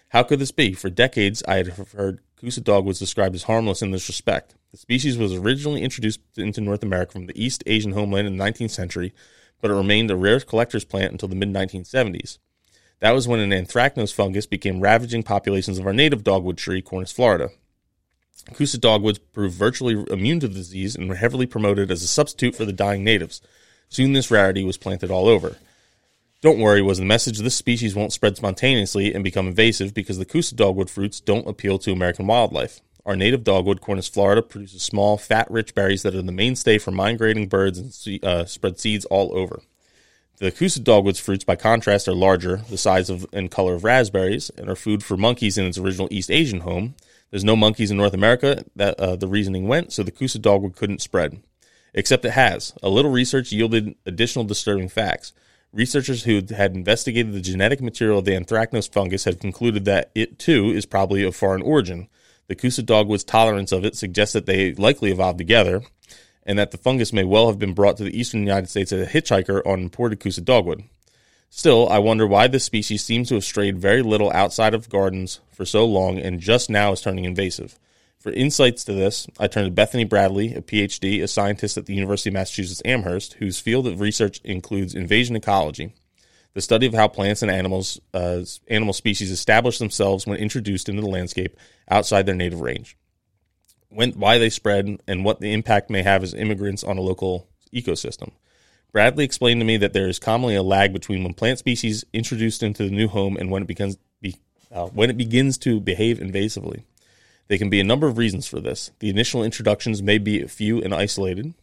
How could this be? For decades, I had heard Kousa dogwoods described as harmless in this respect. The species was originally introduced into North America from the East Asian homeland in the 19th century, but it remained a rare collector's plant until the mid 1970s. That was when an anthracnose fungus became ravaging populations of our native dogwood tree, Cornus florida. Kousa dogwoods proved virtually immune to the disease and were heavily promoted as a substitute for the dying natives. Soon this rarity was planted all over. Don't worry was the message this species won't spread spontaneously and become invasive because the Kousa dogwood fruits don't appeal to American wildlife. Our native dogwood, Cornus florida, produces small, fat, rich berries that are the mainstay for migrating birds and uh, spread seeds all over. The Kousa dogwood's fruits, by contrast, are larger, the size of and color of raspberries, and are food for monkeys in its original East Asian home. There's no monkeys in North America, that uh, the reasoning went, so the Kousa dogwood couldn't spread. Except it has. A little research yielded additional disturbing facts. Researchers who had investigated the genetic material of the anthracnose fungus had concluded that it, too, is probably of foreign origin. The Kousa dogwood's tolerance of it suggests that they likely evolved together, and that the fungus may well have been brought to the eastern United States as a hitchhiker on imported Kousa dogwood. Still, I wonder why this species seems to have strayed very little outside of gardens for so long and just now is turning invasive. For insights to this, I turn to Bethany Bradley, a PhD, a scientist at the University of Massachusetts Amherst, whose field of research includes invasion ecology, the study of how plants and animals, uh, animal species establish themselves when introduced into the landscape outside their native range, when, why they spread, and what the impact may have as immigrants on a local ecosystem. Bradley explained to me that there is commonly a lag between when plant species introduced into the new home and when it becomes be, uh, when it begins to behave invasively. There can be a number of reasons for this. The initial introductions may be few and isolated,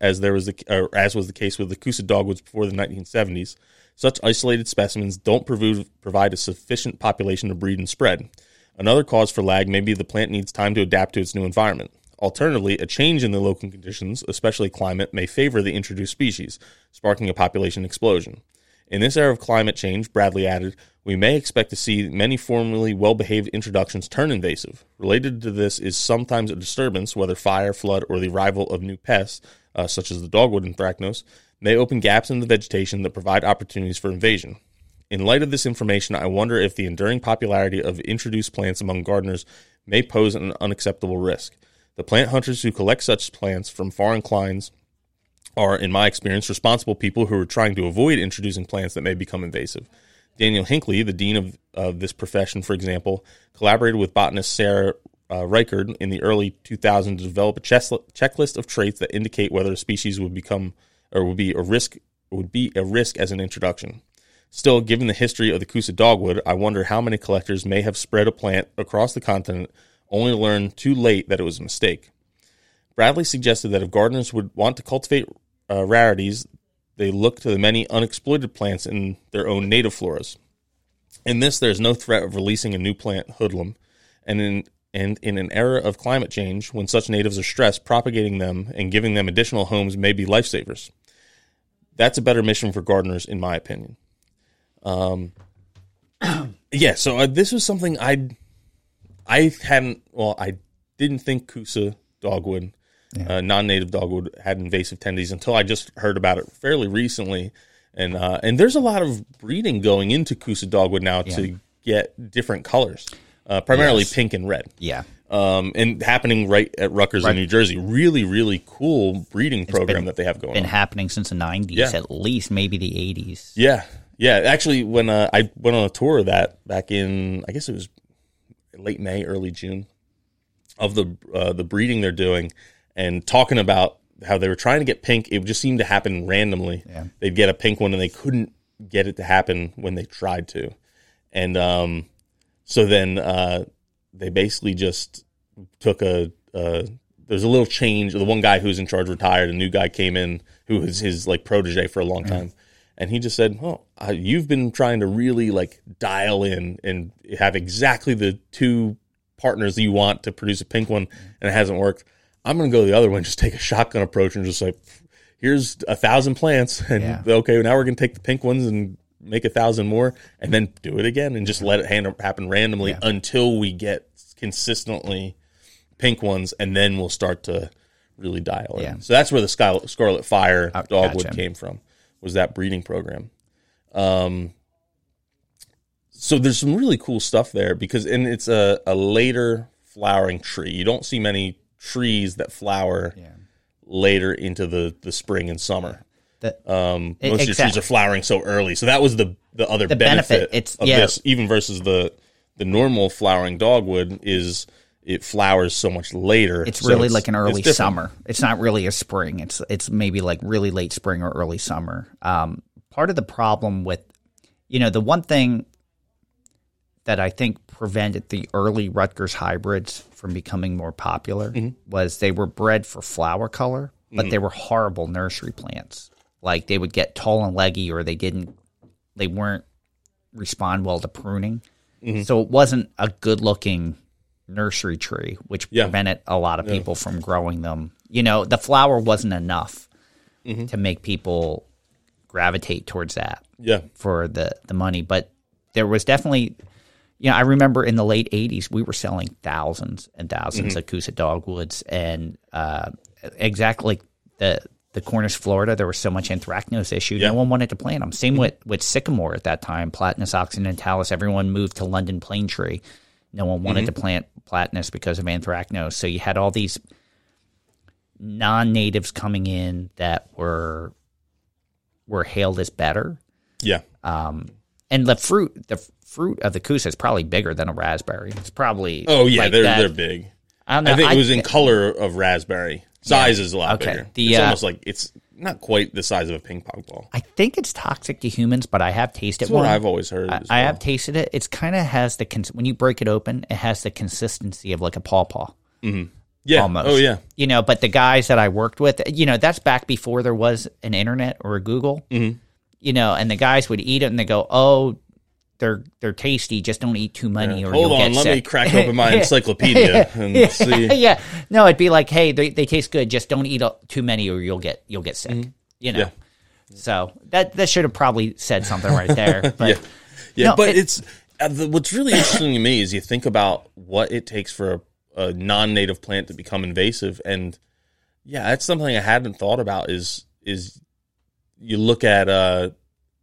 as there was the as was the case with the Kousa dogwoods before the 1970s. Such isolated specimens don't provide a sufficient population to breed and spread. Another cause for lag may be the plant needs time to adapt to its new environment. Alternatively, a change in the local conditions, especially climate, may favor the introduced species, sparking a population explosion. In this era of climate change, Bradley added, we may expect to see many formerly well behaved introductions turn invasive. Related to this is sometimes a disturbance, whether fire, flood, or the arrival of new pests, uh, such as the dogwood anthracnose, may open gaps in the vegetation that provide opportunities for invasion. In light of this information, I wonder if the enduring popularity of introduced plants among gardeners may pose an unacceptable risk. The plant hunters who collect such plants from foreign climes are, in my experience, responsible people who are trying to avoid introducing plants that may become invasive. Daniel Hinkley, the dean of, of this profession, for example, collaborated with botanist Sarah uh, Reichard in the early 2000s to develop a checklist of traits that indicate whether a species would become or would be a risk would be a risk as an introduction. Still, given the history of the Kousa dogwood, I wonder how many collectors may have spread a plant across the continent only to learn too late that it was a mistake. Bradley suggested that if gardeners would want to cultivate uh, rarities, they look to the many unexploited plants in their own native floras. In this, there is no threat of releasing a new plant hoodlum, and in and in an era of climate change, when such natives are stressed, propagating them and giving them additional homes may be lifesavers. That's a better mission for gardeners, in my opinion. Um, yeah. So uh, this was something I, I hadn't. Well, I didn't think Kousa dogwood, uh, non-native dogwood, had invasive tendencies until I just heard about it fairly recently. And uh, and there's a lot of breeding going into Kousa dogwood now to get different colors, uh, primarily Yes. pink and red. Yeah. Um, and happening right at Rutgers in New Jersey. Really, really cool breeding program been- that they have going Been on. happening since the 90s, Yeah. at least, maybe the 80s. Yeah, yeah. Actually, when uh, I went on a tour of that back in, I guess it was late May, early June, of the uh, the breeding they're doing, and talking about how they were trying to get pink. It just seemed to happen randomly. Yeah. They'd get a pink one, and they couldn't get it to happen when they tried to, and um, so then uh, they basically just took a. Uh, there's a little change. The one guy who's in charge retired. A new guy came in who was his like protege for a long time, and he just said, "Oh, uh, you've been trying to really like dial in and have exactly the two partners that you want to produce a pink one, and it hasn't worked. I'm going to go the other one, just take a shotgun approach, and just like, here's a thousand plants, and Yeah. okay, now we're going to take the pink ones and make a thousand more, and then do it again, and just let it hand, happen randomly until we get consistently pink ones, and then we'll start to really dial in. Yeah. So that's where the Sky, Scarlet Fire Oh, dogwood gotcha. came from. Was that breeding program? Um, so there's some really cool stuff there because, and it's a, a later flowering tree. You don't see many trees that flower later into the, the spring and summer. Um, most of your trees are flowering so early. So that was the the other The benefit, benefit, it's- of yeah. this, even versus the the normal flowering dogwood is it flowers so much later. it's So really like an early different. summer. It's not really a spring. It's it's maybe like really late spring or early summer. Um, part of the problem with, you know, the one thing that I think prevented the early Rutgers hybrids from becoming more popular Mm-hmm. was they were bred for flower color, but they were horrible nursery plants. Like they would get tall and leggy, or they didn't, they weren't respond well to pruning. Mm-hmm. So it wasn't a good looking nursery tree, which Yeah. prevented a lot of people from growing them. You know, the flower wasn't enough Mm-hmm. to make people gravitate towards that Yeah, for the the money. But there was definitely, you know, I remember in the late '80s we were selling thousands and 1000s Mm-hmm. of Kousa dogwoods, and uh, exactly the the Cornus florida, there was so much anthracnose issue. Yeah. No one wanted to plant them. Same with, with sycamore at that time, Platanus occidentalis. Everyone moved to London plane tree. No one wanted mm-hmm. to plant Platanus because of anthracnose. So you had all these non-natives coming in that were were hailed as better. Yeah. Um, and the fruit, the fruit of the kousa is probably bigger than a raspberry. It's probably Oh yeah, like they're that. they're big. I don't know. I think I- it was in color of raspberry. Size is a lot Okay. bigger. The, it's uh, almost like it's not quite the size of a ping pong ball. I think it's toxic to humans, but I have tasted That's what one. I've always heard. I, as I have tasted it. It's kind of has the cons- when you break it open, it has the consistency of like a pawpaw. yeah. almost. Oh yeah. You know, but the guys that I worked with, you know, that's back before there was an internet or a Google. Mm-hmm. You know, and the guys would eat it and they go, "Oh, they're they're tasty. Just don't eat too many, or Hold on, let me crack open my encyclopedia and see. yeah, no, it'd be like, "Hey, they, they taste good. Just don't eat too many, or you'll get you'll get sick." You know. Mm-hmm. Yeah. So that that should have probably said something right there. But Yeah. Yeah, No, but it- it's uh, the, what's really interesting to me is you think about what it takes for a, a non-native plant to become invasive, and yeah, that's something I hadn't thought about. Is is you look at uh,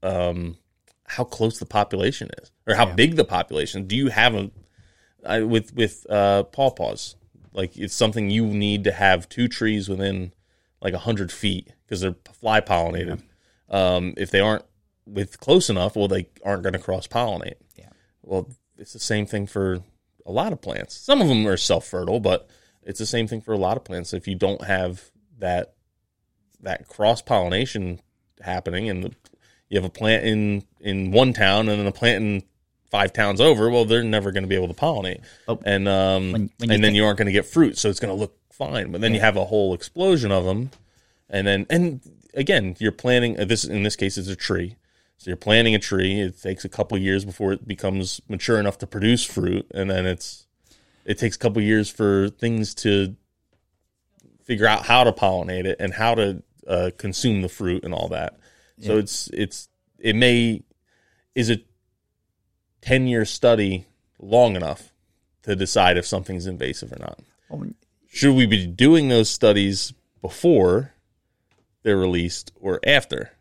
um, how close the population is, or how big the population. Do you have a I, with with uh, pawpaws? Like it's something you need to have two trees within like hundred feet because they're fly pollinated. Um, if they aren't with close enough, well, they aren't going to cross pollinate. Yeah. Well, it's the same thing for a lot of plants. Some of them are self fertile, but it's the same thing for a lot of plants. If you don't have that that cross pollination happening, and the, you have a plant in in one town and then a plant in five towns over, well, they're never going to be able to pollinate, Oh. and um, When- when and then you aren't going to get fruit, so it's going to look fine. But then you have a whole explosion of them, and then and again, you're planting uh, this. In this case, it's a tree. So you're planting a tree. It takes a couple years before it becomes mature enough to produce fruit, and then it's it takes a couple years for things to figure out how to pollinate it and how to uh, consume the fruit and all that. So it's it's it may is a ten year study long enough to decide if something's invasive or not. Should we be doing those studies before they're released or after?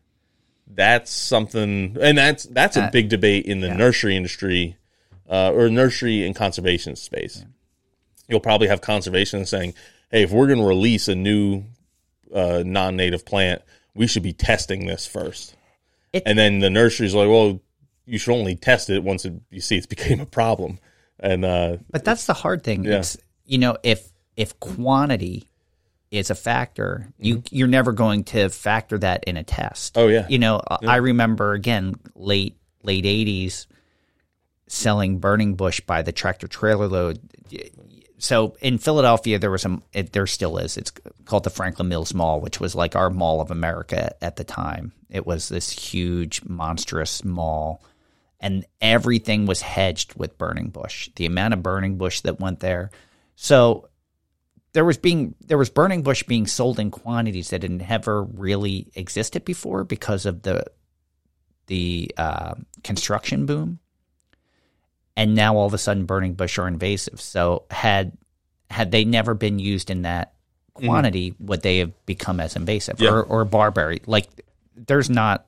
That's something, and that's that's a big debate in the nursery industry uh, or nursery and conservation space. You'll probably have conservation saying, "Hey, if we're going to release a new uh, non-native plant, we should be testing this first. It- and then the nursery's like, "Well, you should only test it once it, you see it's became a problem." And uh, But that's the hard thing. Yeah. It's you know, if if quantity is a factor, you you're never going to factor that in a test. Mm-hmm. Oh, yeah. You know, I remember again late late eighties selling burning bush by the tractor trailer load. So in Philadelphia, there was a it, there still is. It's called the Franklin Mills Mall, which was like our Mall of America at the time. It was this huge, monstrous mall and everything was hedged with burning bush. The amount of burning bush that went there, so there was being there was burning bush being sold in quantities that had never really existed before because of the the uh, construction boom, and now all of a sudden burning bush are invasive. So had had they never been used in that quantity, would they have become as invasive Yeah. or or barberry? Like there's not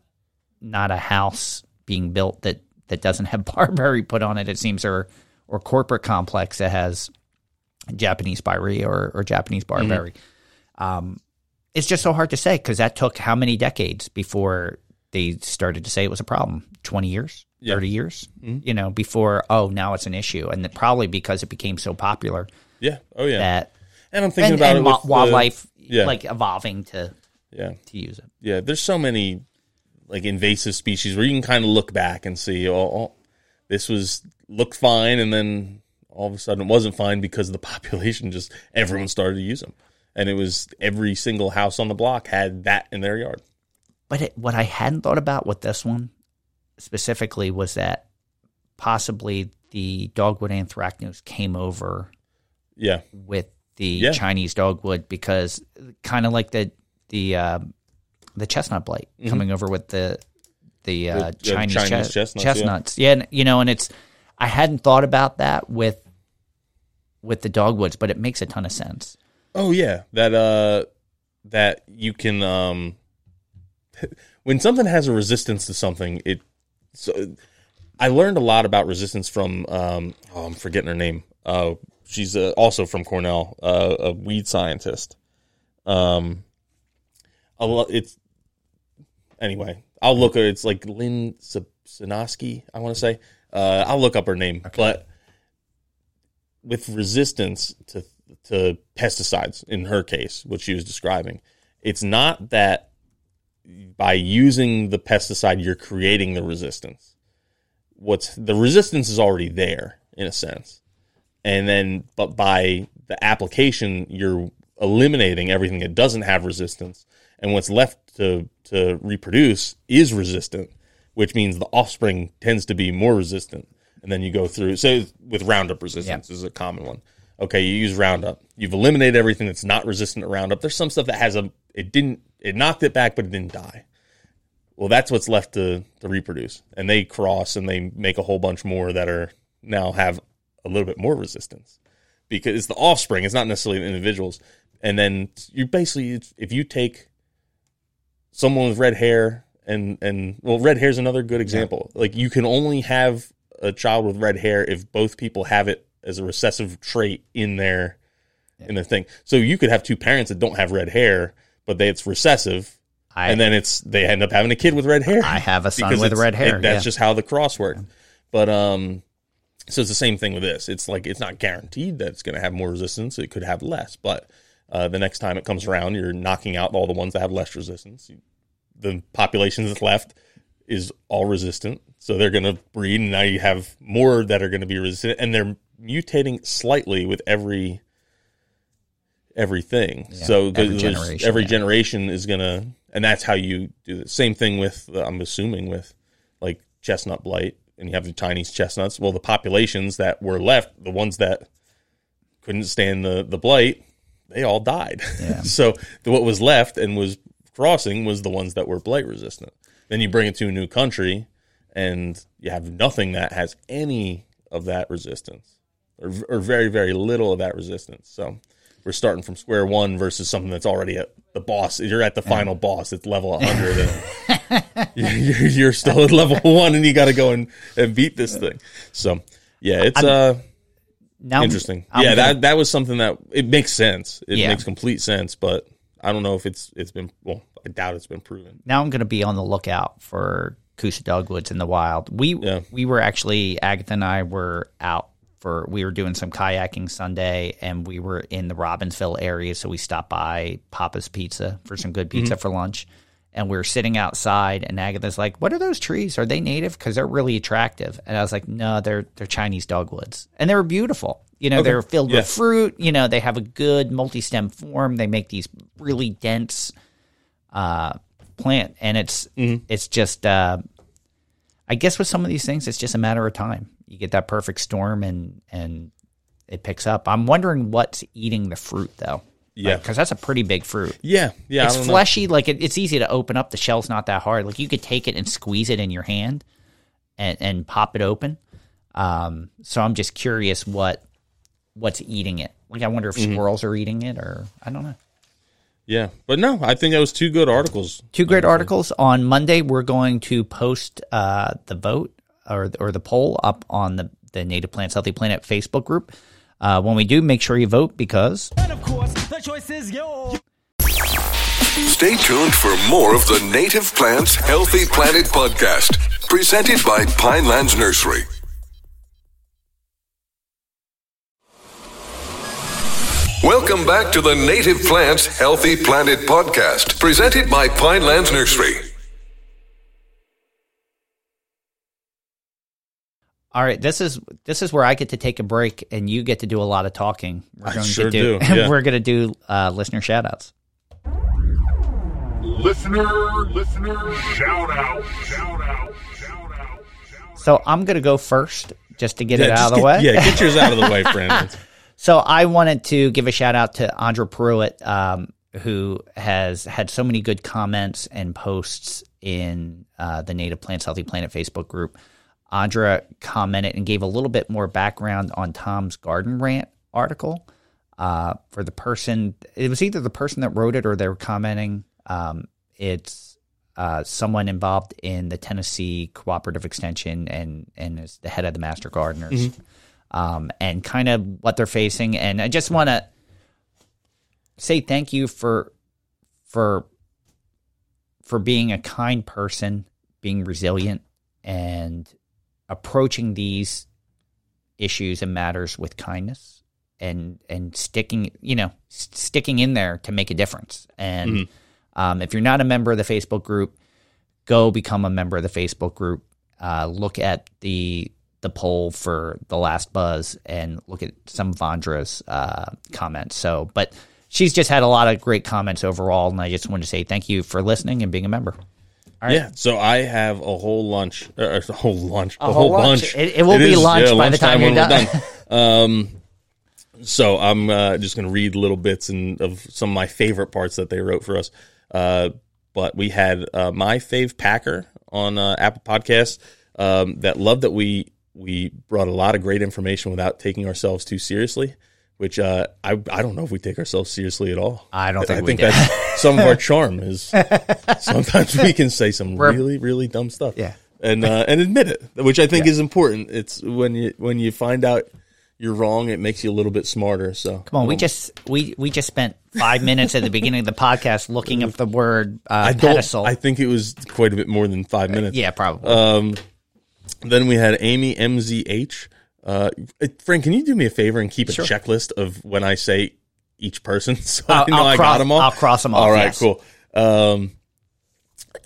not a house being built that that doesn't have barberry put on it. It seems or or corporate complex that has Japanese barberry or, or Japanese barberry. Um, it's just so hard to say because that took how many decades before they started to say it was a problem? Twenty years, Yeah. thirty years, mm-hmm. you know, before oh now it's an issue, and probably because it became so popular yeah, oh yeah. that and I'm thinking and, about and it with the- wildlife yeah. like evolving to yeah, to use it. yeah. There's so many like invasive species where you can kind of look back and see, oh, oh, this was looked fine, and then all of a sudden it wasn't fine because the population just everyone started to use them, and it was every single house on the block had that in their yard. But it, what I hadn't thought about with this one specifically was that possibly the dogwood anthracnose came over Yeah, with the Yeah. Chinese dogwood because kind of like the the uh, the chestnut blight coming over with the the uh, Mm-hmm. The- Chinese, Chinese che- chestnuts, yeah. chestnuts. Yeah, and, you know, and it's I hadn't thought about that with with the dogwoods, but it makes a ton of sense. Oh yeah, that uh, that you can um when something has a resistance to something, it so I learned a lot about resistance from um oh I'm forgetting her name. Uh she's uh, also from Cornell, uh, a weed scientist. Um a lo- it's anyway, I'll look at it's like Lynn Sosnoskie, I want to say. Uh I'll look up her name, but with resistance to to pesticides in her case, what she was describing, it's not that by using the pesticide you're creating the resistance. What's the resistance is already there in a sense. And then but by the application you're eliminating everything that doesn't have resistance and what's left to to reproduce is resistant, which means the offspring tends to be more resistant. And then you go through so with Roundup resistance is a common one. Okay, you use Roundup. You've eliminated everything that's not resistant to Roundup. There's some stuff that has a it didn't it knocked it back but it didn't die. Well, that's what's left to to reproduce. And they cross and they make a whole bunch more that are now have a little bit more resistance. Because it's the offspring, it's not necessarily the individuals. And then you basically if you take someone with red hair and and well red hair is another good example like you can only have a child with red hair if both people have it as a recessive trait in their in their thing so you could have two parents that don't have red hair but they it's recessive I- and then it's they end up having a kid with red hair I have a son with red hair, it- that's yeah. just how the cross worked but um so it's the same thing with this. It's like it's not guaranteed that it's going to have more resistance. It could have less, but uh, the next time it comes around, you're knocking out all the ones that have less resistance. You- The population that's left is all resistant, so they're going to breed, and now you have more that are going to be resistant, and they're mutating slightly with every everything. so every generation, every yeah. generation is going to, and that's how you do the same thing with. Uh, I'm assuming with like chestnut blight, and you have the Chinese chestnuts. Well, the populations that were left, the ones that couldn't stand the the blight, they all died. so the, what was left and was crossing was the ones that were blight resistant. Then you bring it to a new country, and you have nothing that has any of that resistance, or, or very very little of that resistance. So we're starting from square one versus something that's already at the boss. You're at the final boss. It's level 100. and you're, you're still at level one, and you got to go and, and beat this thing. So yeah, it's uh Now, interesting. I'm yeah, that that was something that it makes sense. It Yeah. makes complete sense, but I don't know if it's it's been well. I doubt it's been proven. now I'm going to be on the lookout for Kousa dogwoods in the wild. We Yeah. we were actually Agatha and I were out for we were doing some kayaking Sunday, and we were in the Robbinsville area, so we stopped by Papa's Pizza for some good pizza for lunch. And we were sitting outside, and Agatha's like, "What are those trees? Are they native? Because they're really attractive." And I was like, "No, they're they're Chinese dogwoods, and they were beautiful. You know, they're filled Yeah. with fruit. You know, they have a good multi-stem form. They make these really dense uh, plant, and it's it's just uh, I guess with some of these things, it's just a matter of time. You get that perfect storm, and and it picks up. I'm wondering what's eating the fruit though. Yeah. because that's a pretty big fruit. Yeah, yeah. it's don't know. fleshy, like it, it's easy to open up. The shell's not that hard. Like you could take it and squeeze it in your hand, and and pop it open. Um, so I'm just curious what what's eating it. Like I wonder if Mm-hmm. squirrels are eating it, or I don't know. Yeah, but no, I think that was two good articles. Two great articles on Monday. We're going to post uh, the vote or or the poll up on the the Native Plants Healthy Planet Facebook group. Uh, when we do, make sure you vote because And of course, the choice is yours. Stay tuned for more of the Native Plants Healthy Planet podcast, presented by Pinelands Nursery. Welcome back to the Native Plants Healthy Planet podcast, presented by Pinelands Nursery. All right. This is this is where I get to take a break and you get to do a lot of talking. We're I going sure to do, do, yeah. we're going to do uh, listener shout outs. Listener, listener, shout out, shout out, shout out, shout out. So I'm going to go first just to get it out of the get- way. Yeah, get yours out of the way, Brandon. So I wanted to give a shout out to Andre Pruitt, um, who has had so many good comments and posts in uh, the Native Plants Healthy Planet Facebook group. Andra commented and gave a little bit more background on Tom's Garden Rant article. uh, for the person. It was either the person that wrote it or they were commenting. Um, it's uh, someone involved in the Tennessee Cooperative Extension and and is the head of the Master Gardeners, um, and kind of what they're facing. And I just want to say thank you for for for being a kind person, being resilient, and approaching these issues and matters with kindness and and sticking you know sticking in there to make a difference. And um, if you're not a member of the facebook group go become a member of the facebook group. Uh, look at the the poll for the last buzz and look at some of Vandra's uh, comments. So but she's just had a lot of great comments overall and i just want to say thank you for listening and being a member Yeah, so I have a whole lunch, uh, a whole lunch, a, whole whole, lunch. bunch. It- it will be lunch by the time you're when done. um, so I'm uh, just going to read little bits and of some of my favorite parts that they wrote for us. Uh, but we had uh, my fave Packer on uh, Apple Podcasts um, that loved that we we brought a lot of great information without taking ourselves too seriously. Which uh, I I don't know if we take ourselves seriously at all. I don't think I we think do. that's some of our charm is sometimes we can say some really really dumb stuff. Yeah. and uh, and admit it, which I think is important. It's when you when you find out you're wrong, it makes you a little bit smarter. So Come on, we just we we just spent five minutes at the beginning of the podcast looking up the word uh, I don't. pedicel. I think it was quite a bit more than five minutes. yeah, probably. Um, then we had Amy MZH. Uh, Fran, can you do me a favor and keep a checklist of when I say each person so I'll- I know I'll I cross- got them all? I'll cross 'em off, All right, yes. cool. Um,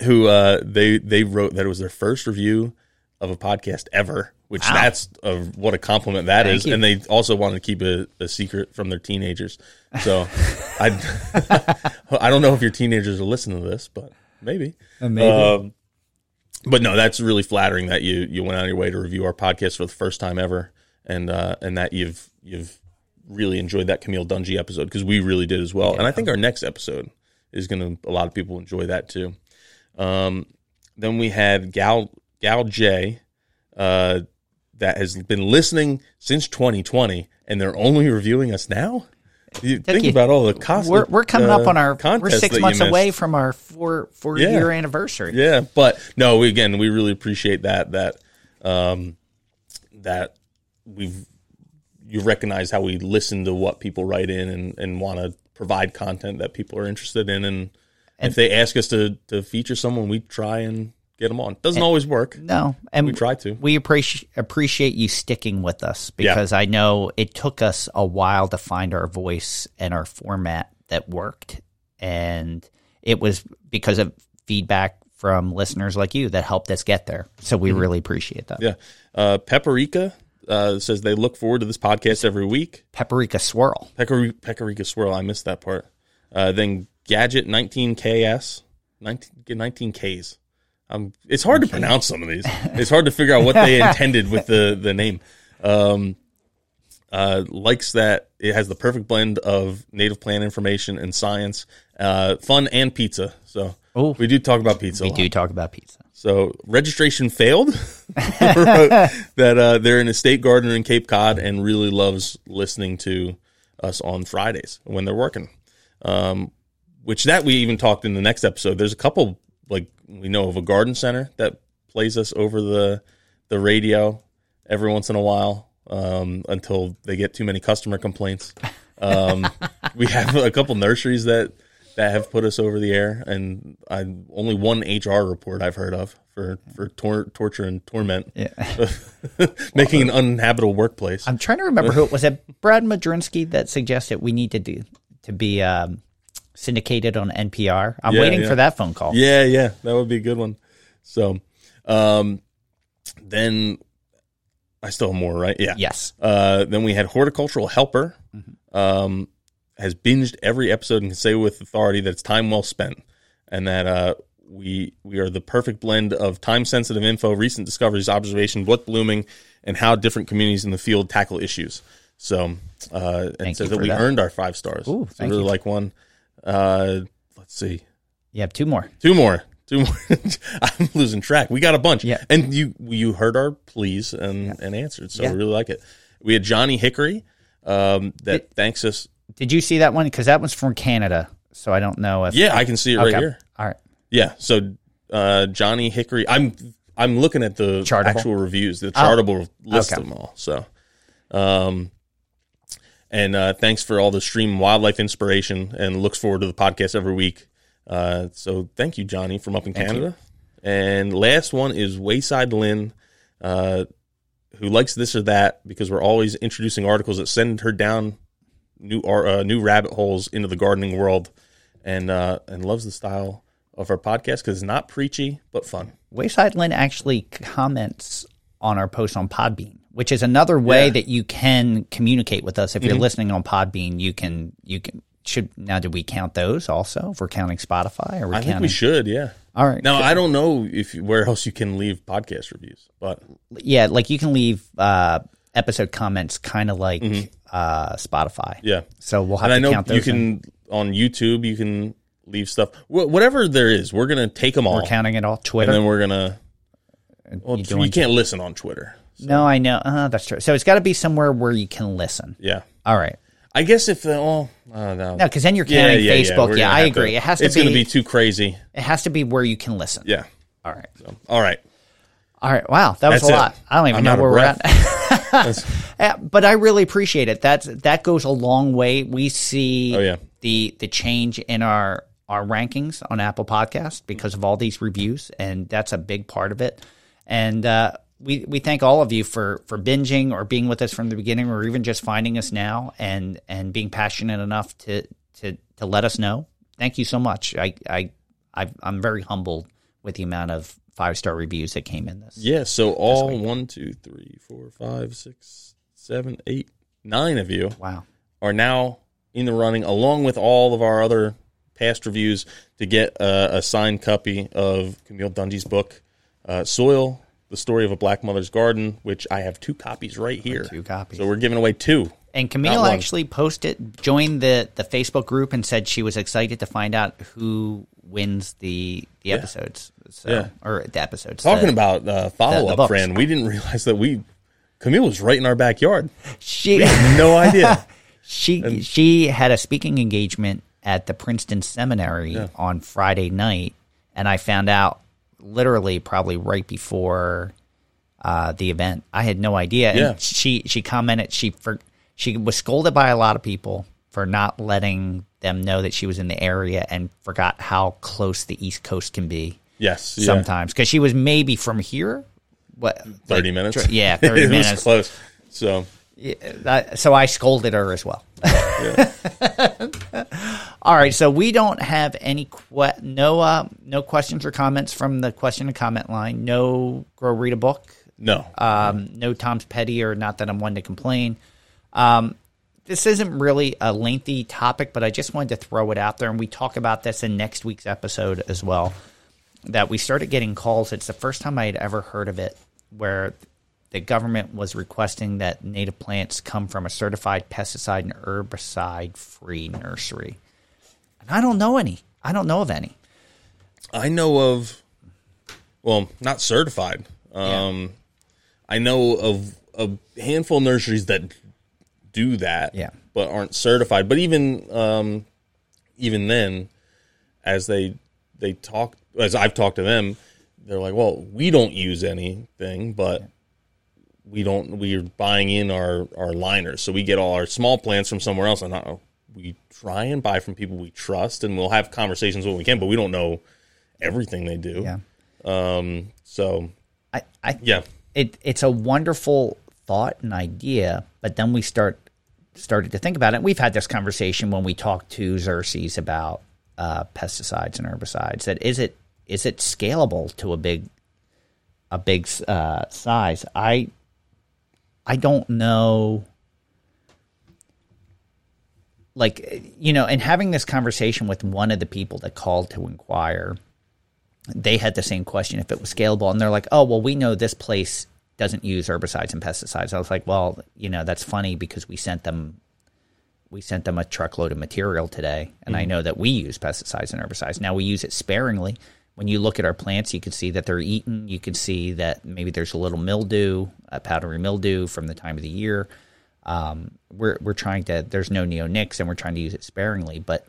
who uh, they they wrote that it was their first review of a podcast ever, which Wow. that's a, what a compliment that Thank is. you. And they also wanted to keep a, a secret from their teenagers. So I I don't know if your teenagers are listening to this, but maybe. maybe. Um, but no, that's really flattering that you you went out of your way to review our podcast for the first time ever, and uh, and that you've you've really enjoyed that Camille Dungy episode because we really did as well. And I think our next episode is going to a lot of people enjoy that too. Um, then we had Gal Gal J, uh, that has been listening since 2020, and they're only reviewing us now. You think you. about all the cost. we're we're coming up uh, on our we're six months away from our four four Yeah. year anniversary. Yeah, but no, we, again, we really appreciate that that um, that we've you recognize how we listen to what people write in and, and want to provide content that people are interested in, and, if they ask us to to feature someone, we try and get them on. Doesn't always work. No, and We try to. We appreciate appreciate you sticking with us because I know it took us a while to find our voice and our format that worked, and it was because of feedback from listeners like you that helped us get there. So we really appreciate that. Mm-hmm. Yeah, uh, Peperica uh, says they look forward to this podcast every week. Paprika swirl. Pecker, Pecorica Swirl. I missed that part. Uh, then Gadget 19KS, 19, 19Ks. Um, it's hard to pronounce some of these. It's hard to figure out what they intended with the, the name. Um, uh, likes that it has the perfect blend of native plant information and science, uh, fun and pizza. So Ooh. we do talk about pizza. We do talk about pizza. So registration failed. That uh, they're an estate gardener in Cape Cod and really loves listening to us on Fridays when they're working. Um, which that we even talked in the next episode. There's a couple like we know of a garden center that plays us over the the radio every once in a while um, until they get too many customer complaints. Um, we have a couple nurseries that that have put us over the air, and I only one HR report I've heard of for for tor- torture and torment, Yeah. making an uninhabitable workplace. I'm trying to remember who it was. It Brad Madrinsky that suggested we need to do to be um, syndicated on NPR. I'm Yeah, waiting yeah. for that phone call. Yeah, yeah, that would be a good one. So, um, then I still have more, right? Yeah. Yes. Uh, then we had horticultural helper. Um, has binged every episode and can say with authority that it's time well spent, and that uh, we we are the perfect blend of time sensitive info, recent discoveries, observation, what's blooming, and how different communities in the field tackle issues. So, uh, and says that we that. earned our five stars. Ooh, so really you. like one. Uh, let's see. You have two more. Two more. Two more. I'm losing track. We got a bunch. Yeah. And you you heard our pleas and, and answered. So Yeah. I really like it. We had Johnny Hickory um, that thanks us Did you see that one? Because that one's from Canada, so I don't know if. Yeah, I can see it right Okay. here. All right. Yeah. So uh, Johnny Hickory, I'm I'm looking at the Chartable? actual reviews, the chartable list Okay. them all. So, um, and uh, thanks for all the stream wildlife inspiration, and looks forward to the podcast every week. Uh, so thank you, Johnny, from up in Canada. And last one is Wayside Lynn, uh, who likes this or that because we're always introducing articles that send her down new uh, new rabbit holes into the gardening world, and uh, and loves the style of our podcast because it's not preachy but fun. Wayside Lynn actually comments on our post on Podbean, which is another way Yeah. Mm-hmm. that you can communicate with us. If you're listening on Podbean, you can you can should now do we count those also? If we're counting Spotify or we're I think we should, yeah. All right. Now I don't know if where else you can leave podcast reviews, but yeah, like you can leave uh, episode comments kind of like uh, Spotify. Mm-hmm. yeah. So we'll have And I to know count those. you in. can on YouTube you can leave stuff Wh- whatever there is. We're gonna take them all, We're counting it all. Twitter, and then we're gonna. Well, You you, can't listen on Twitter. No, I know. Uh, that's true. So it's got to be somewhere where you can listen. Yeah, All right. I guess if the oh uh, no No, because then you're counting yeah, yeah, Facebook. we're Yeah, I agree. To, it has to it's gonna be too crazy. it has to be where you can listen. Yeah. All right. So, all right. All right. Wow, that was That's a it. lot. I don't even I'm know where we're at. But I really appreciate it. That's that goes a long way. We see Oh, yeah. the the change in our our rankings on Apple Podcast because of all these reviews, and that's a big part of it. And uh, we we thank all of you for for binging or being with us from the beginning, or even just finding us now and and being passionate enough to to to let us know. Thank you so much. I I I've, I'm very humbled with the amount of five star reviews that came in this. Yeah. So all one, two, three, four, five, six, seven, eight, nine of you Wow. are now in the running, along with all of our other past reviews, to get a, a signed copy of Camille Dungy's book, uh, Soil: The Story of a Black Mother's Garden, which I have two copies right here. two copies. So we're giving away two. And Camille actually posted, joined the the Facebook group, and said she was excited to find out who wins the the episodes. So, Yeah. or the episodes. Talking the- about uh, follow up, Fran, we didn't realize that we Camille was right in our backyard. she had No idea. she she had a speaking engagement at the Princeton Seminary on Friday night, and I found out literally probably right before uh, the event. I had no idea. Yeah. And she she commented she for she was scolded by a lot of people for not letting them know that she was in the area and forgot how close the East Coast can be yes, sometimes because she was maybe from here. What thirty like, minutes. Yeah, thirty it minutes. was close. So That- so I scolded her as well. All right, so we don't have any que- no uh, no questions or comments from the question and comment line. No grow read a book. no, Um, no Tom's petty or not that I'm one to complain. Um, this isn't really a lengthy topic, but I just wanted to throw it out there, and we talk about this in next week's episode as well. That we started getting calls. It's the first time I had ever heard of it, where the government was requesting that native plants come from a certified pesticide and herbicide free nursery. And I don't know any. I don't know of any. I know of, well, not certified. Um, I know of a handful of nurseries that do that, Yeah. but aren't certified. But even um, even then, as they they talk, as I've talked to them, they're like, "Well, we don't use anything, but we don't. We're buying in our our liners, so we get all our small plants from somewhere else, and uh, we try and buy from people we trust, and we'll have conversations when we can, but we don't know everything they do. Yeah. Um. So I, I yeah, it it's a wonderful thought and idea, but then we start started to think about it. We've had this conversation when we talk to Xerces about uh, pesticides and herbicides. That is it is it scalable to a big a big uh, size? I I don't know. Like you know, and having this conversation with one of the people that called to inquire, they had the same question if it was scalable. And they're like oh well we know this place doesn't use herbicides and pesticides. I was like well you know that's funny because we sent them we sent them a truckload of material today and i mm-hmm. know that we use pesticides and herbicides. Now we use it sparingly when you look at our plants you can see that they're eaten you can see that maybe there's a little mildew a powdery mildew from the time of the year Um, we're we're trying to. There's no neonics, and we're trying to use it sparingly. But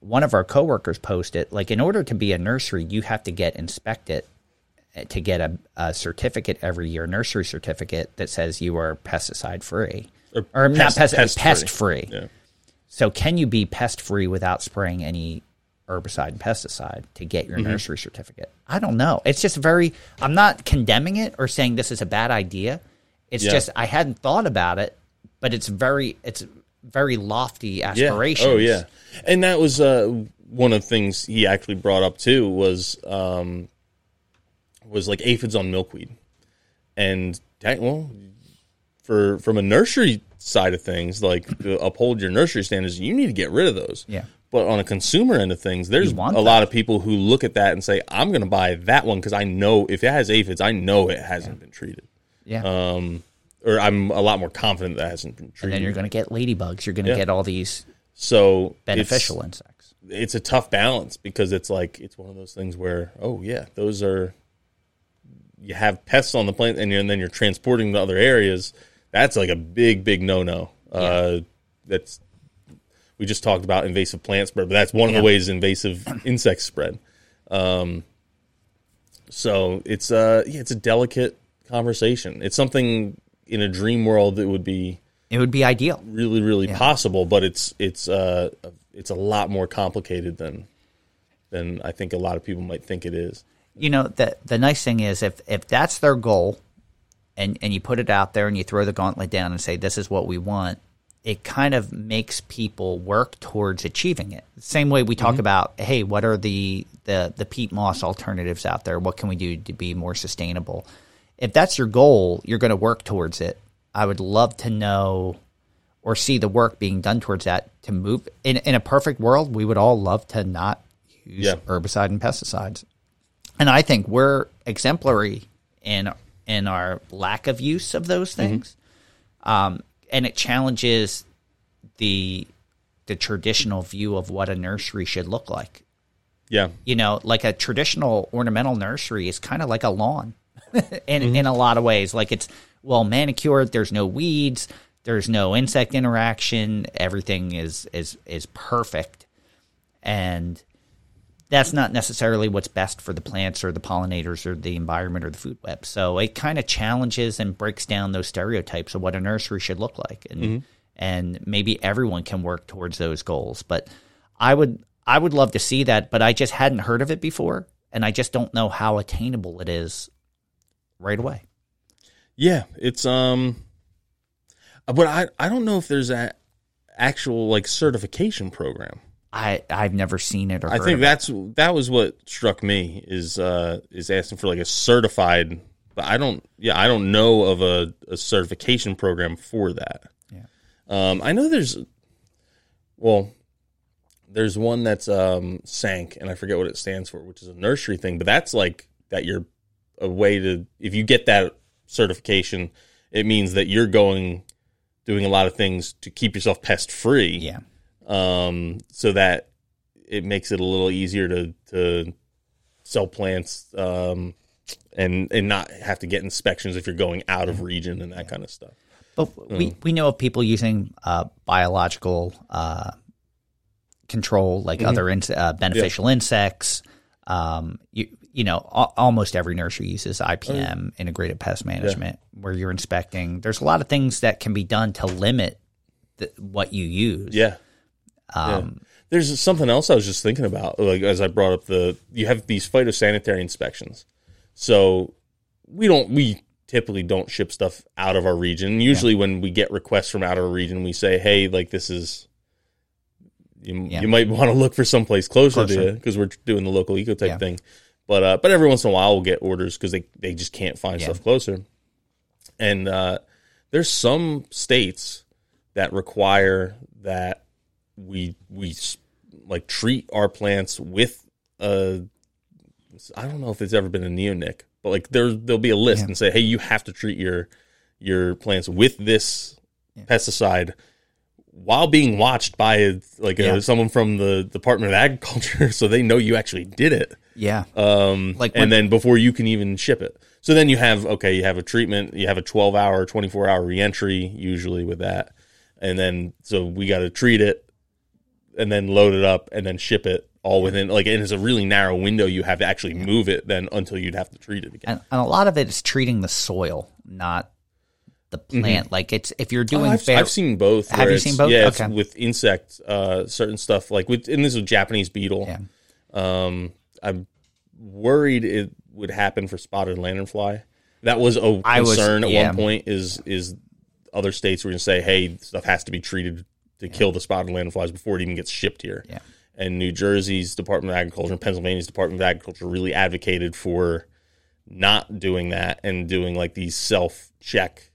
one of our coworkers posted like, in order to be a nursery, you have to get inspected uh, to get a, a certificate every year, nursery certificate that says you are pesticide free or, not pest- pest, pest-free. pest free. Yeah. So can you be pest free without spraying any herbicide and pesticide to get your nursery certificate? I don't know. It's just very I'm not condemning it or saying this is a bad idea. It's Yeah. just I hadn't thought about it, but it's very it's very lofty Yeah. aspirations. Oh yeah, and that was uh, one of the things he actually brought up too was um, was like aphids on milkweed, and that, well, for from a nursery side of things, like to uphold your nursery standards, you need to get rid of those. Yeah. But on a consumer end of things, there's a want lot of people who look at that and say, "I'm going to buy that one because I know if it has aphids, I know it hasn't been treated." Yeah. Um, or I'm a lot more confident that hasn't been treated. and then you're going to get ladybugs. You're going to Yeah. get all these so it's- beneficial insects. it's a tough balance because it's like it's one of those things where oh yeah those are you have pests on the plant and, and then you're transporting to other areas that's like a big big no no uh, that's we just talked about invasive plant spread but that's one of the ways invasive insects spread. Um, so it's uh yeah it's a delicate conversation. It's something in a dream world that would be It would be ideal. really really possible but it's it's uh it's a lot more complicated than than i think a lot of people might think it is. You know the the nice thing is if if that's their goal and and you put it out there and you throw the gauntlet down and say this is what we want it kind of makes people work towards achieving it. Same way we talk about hey what are the the the peat moss alternatives out there? What can we do to be more sustainable? If that's your goal you're going to work towards it. I would love to know or see the work being done towards that to move. In in a perfect world we would all love to not use Yeah. herbicide and pesticides. And I think we're exemplary in in our lack of use of those things, um, and it challenges the the traditional view of what a nursery should look like. yeah You know, like a traditional ornamental nursery is kind of like a lawn, in mm-hmm. in a lot of ways. Like it's well manicured. There's no weeds. There's no insect interaction. Everything is is is perfect, and that's not necessarily what's best for the plants or the pollinators or the environment or the food web. So it kind of challenges and breaks down those stereotypes of what a nursery should look like, and and maybe everyone can work towards those goals. But I would I would love to see that, but I just hadn't heard of it before, and I just don't know how attainable it is right away. yeah it's um but i i don't know if there's a actual like certification program I I've never seen it or i heard think of it. that's that was what struck me is uh is asking for like a certified but i don't yeah i don't know of a, a certification program for that Yeah. um i know there's well there's one that's um SANC and i forget what it stands for which is a nursery thing but that's like that you're a way to if you get that certification it means that you're going doing a lot of things to keep yourself pest free Yeah. Um, so that it makes it a little easier to to sell plants um, and and not have to get inspections if you're going out of region and that kind of stuff. But we, we know of people using uh, biological uh, control, like other in, uh, beneficial insects. Um, you you know, al- almost every nursery uses IPM, integrated pest management, where you're inspecting. There's a lot of things that can be done to limit the, what you use. Yeah. Um, There's something else I was just thinking about, like as I brought up the you have these phytosanitary inspections. So we don't we typically don't ship stuff out of our region. Usually when we get requests from out of our region, we say, "Hey, like this is you, Yeah. you might want to look for someplace closer, to Closer. you because we're doing the local eco type Yeah. thing." But uh, but every once in a while we'll get orders because they they just can't find Yeah. stuff closer. And uh, there's some states that require that we we like treat our plants with a I don't know if it's ever been a neonic, but like there there'll be a list Yeah. and say, hey, you have to treat your your plants with this pesticide while being watched by like Yeah. uh someone from the Department of Agriculture, so they know you actually did it. yeah. Um, Like when- and then before you can even ship it. So then you have okay, you have a treatment, you have a 12 hour, 24 hour reentry usually with that. And then so we got to treat it and then load it up and then ship it all within like and it's a really narrow window you have to actually move it then until you'd have to treat it again. and, and a lot of it is treating the soil, not the plant. Like it's if you're Mm-hmm. Oh, doing I've, fair, I've seen both. Have you seen both? Yeah, Okay. with insect, uh, certain stuff like with, and this is a Japanese beetle. Yeah. Um, I'm worried it would happen for spotted lanternfly. That was a I was- concern at yeah. one point. Is is other states were going to say, hey, stuff has to be treated to kill the spotted lanternflies before it even gets shipped here. Yeah. And New Jersey's Department of Agriculture and Pennsylvania's Department of Agriculture really advocated for not doing that and doing like these self check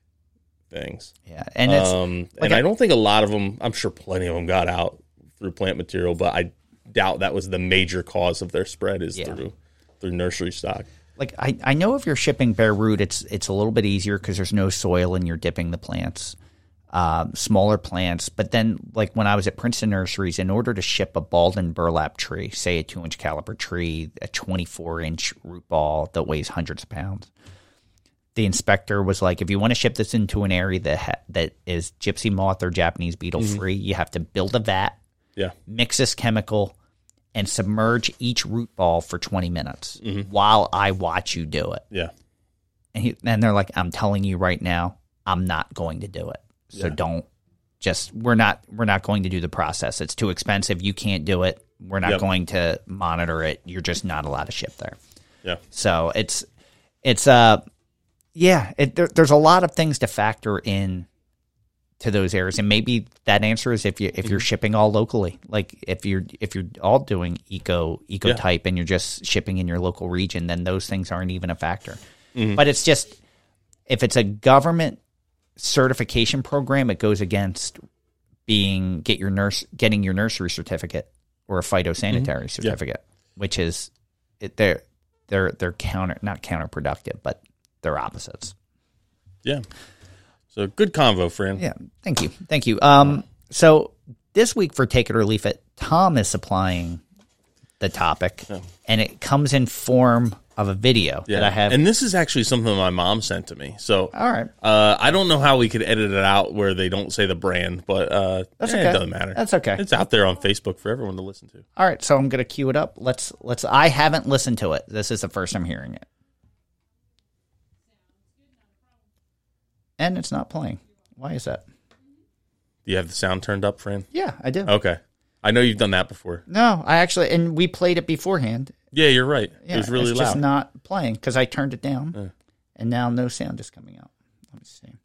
things. yeah, and it's Um, like and I- I don't think a lot of them. I'm sure plenty of them got out through plant material, but I doubt that was the major cause of their spread is Yeah. through through nursery stock. like I, I know if you're shipping bare root, it's it's a little bit easier because there's no soil and you're dipping the plants, um, smaller plants. But then, like when I was at Princeton Nurseries, in order to ship a balled and burlap tree, say a two inch caliper tree, a 24 inch root ball that weighs hundreds of pounds, the inspector was like, if you want to ship this into an area that ha- that is gypsy moth or Japanese beetle free, you have to build a vat, Yeah, mix this chemical and submerge each root ball for 20 minutes while I watch you do it. yeah, And, he, and they're like, I'm telling you right now, I'm not going to do it. So don't just we're not we're not going to do the process. It's too expensive. You can't do it. We're not Yep. going to monitor it. You're just not allowed to ship there. yeah. So it's it's uh yeah, it, there, there's a lot of things to factor in to those areas, and maybe that answer is if you if you're shipping all locally, like if you're if you're all doing eco eco Yeah. type and you're just shipping in your local region, then those things aren't even a factor. But it's just if it's a government certification program, it goes against being get your nurse getting your nursery certificate or a phytosanitary certificate, which is it, they're they're they're counter not counterproductive, but they're opposites. Yeah. So good convo, Fran. Yeah, thank you, thank you. Um, so this week for take it or leave it, Tom is supplying the topic, and it comes in form of a video Yeah. that I have. And this is actually something my mom sent to me. So all right, uh, I don't know how we could edit it out where they don't say the brand, but uh, That's eh, okay. it doesn't matter. That's okay. It's out there on Facebook for everyone to listen to. all right. So I'm gonna cue it up. Let's let's. I haven't listened to it. This is the first I'm hearing it, and it's not playing. Why is that? Do you have the sound turned up, Fran? Yeah, I do. Okay. I know you've done that before. No, I actually, and we played it beforehand. Yeah, you're right. Yeah, it was really it's loud. just not playing because I turned it down, and now no sound is coming out. Let me see. Do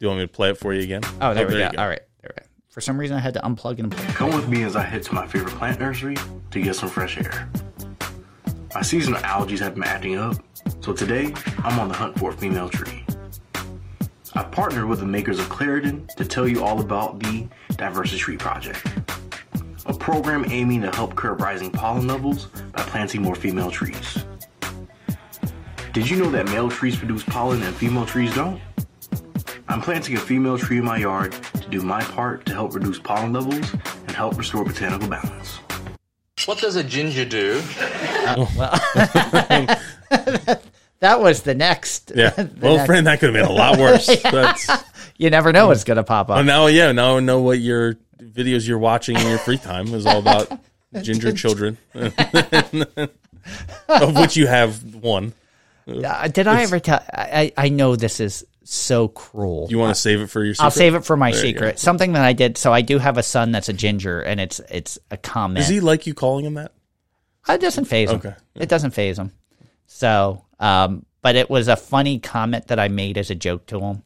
you want me to play it for you again? Oh, there oh, we you go. All right, there we go. For some reason, I had to unplug and unplug. Come with me as I head to my favorite plant nursery to get some fresh air. My seasonal allergies have been acting up, so today I'm on the hunt for a female tree. I partnered with the makers of Claritin to tell you all about the Diversity Tree Project, a program aiming to help curb rising pollen levels by planting more female trees. Did you know that male trees produce pollen and female trees don't? I'm planting a female tree in my yard to do my part to help reduce pollen levels and help restore botanical balance. What does a ginger do? Oh, that was the next. Yeah. the Well, next- Fran, that could have been a lot worse. That's, you never know what's going to pop up. well, now, yeah, now I know what your videos you're watching in your free time is all about ginger children, of which you have one. Uh, did I ever tell? I, I know this is so cruel. You want to save it for your secret? I'll save it for my There secret. Something that I did. So I do have a son that's a ginger, and it's it's a comment. Does he like you calling him that? It doesn't phase him. Okay. It doesn't phase him. So, um, but it was a funny comment that I made as a joke to him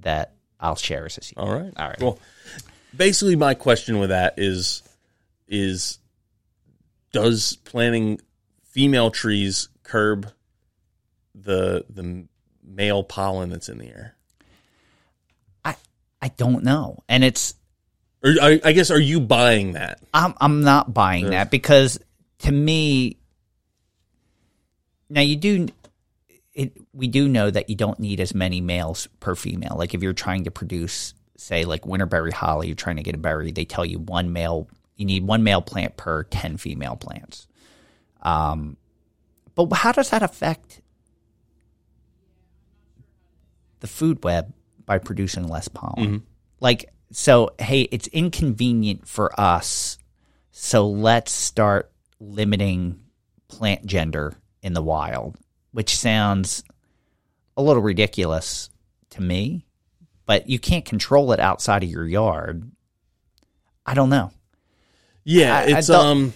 that I'll share as a secret. All right. All right. Well, basically, my question with that is, is does planting female trees curb the the male pollen that's in the air? I I don't know, and it's Or I, I guess are you buying that? I'm I'm not buying that because to me, now you do. It, we do know that you don't need as many males per female. Like if you're trying to produce, say, like winterberry holly, you're trying to get a berry. They tell you one male. You need one male plant per ten female plants. Um, But how does that affect the food web by producing less pollen? Like, so, hey, it's inconvenient for us. So let's start limiting plant gender in the wild, which sounds a little ridiculous to me, but you can't control it outside of your yard. I don't know. Yeah, I- I it's don't- um.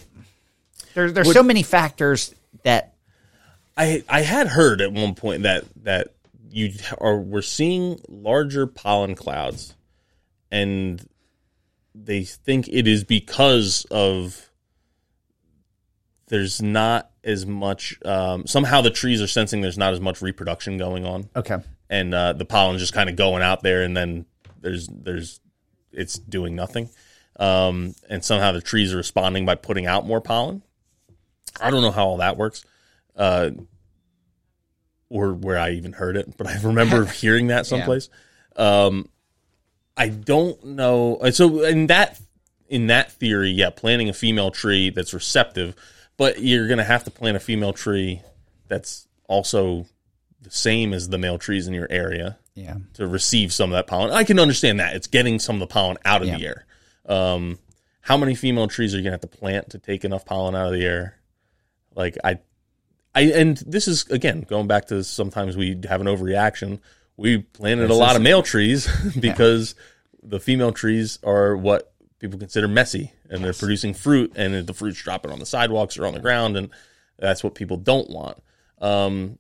There, there's Would- so many factors that I I had heard at one point that that you are we're seeing larger pollen clouds, and they think it is because of there's not as much um, somehow the trees are sensing there's not as much reproduction going on okay. And uh, the pollen's just kind of going out there, and then there's there's it's doing nothing, um, and somehow the trees are responding by putting out more pollen. I don't know how all that works, uh, or where I even heard it, but I remember hearing that someplace. Um, I don't know. So in that in that theory, yeah, planting a female tree that's receptive, but you're going to have to plant a female tree that's also the same as the male trees in your area Yeah. to receive some of that pollen. I can understand that it's getting some of the pollen out of Yeah. the air. Um, how many female trees are you gonna have to plant to take enough pollen out of the air? Like I, I and this is again going back to sometimes we have an overreaction. We planted a lot of male trees because the female trees are what people consider messy and they're producing fruit and the fruit's dropping on the sidewalks or on the ground and that's what people don't want. Um,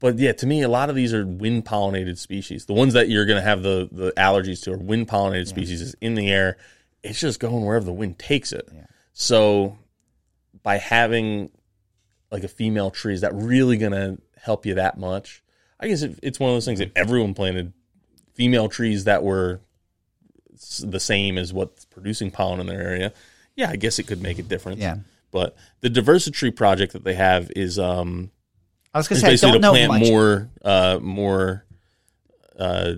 but yeah, to me, a lot of these are wind pollinated species. The ones that you're going to have the, the allergies to are wind pollinated species. Is in the air. It's just going wherever the wind takes it. So by having like a female tree, is that really going to help you that much? I guess it, it's one of those things. If everyone planted female trees that were the same as what's producing pollen in their area, yeah, I guess it could make a difference. Yeah. But the diversity project that they have is um, I was going to say, I don't to know plant much. more, uh, more, uh,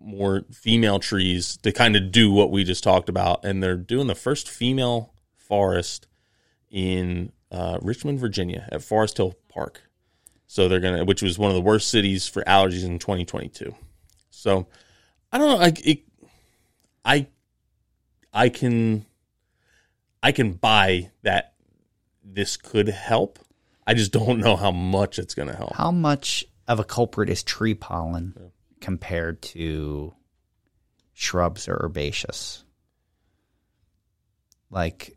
more female trees to kind of do what we just talked about, and they're doing the first female forest in uh, Richmond, Virginia, at Forest Hill Park. So they're gonna, which was one of the worst cities for allergies in 2022. So I don't know, I, it, I, I can, I can buy that this could help. I just don't know how much it's going to help. How much of a culprit is tree pollen compared to shrubs or herbaceous? Like,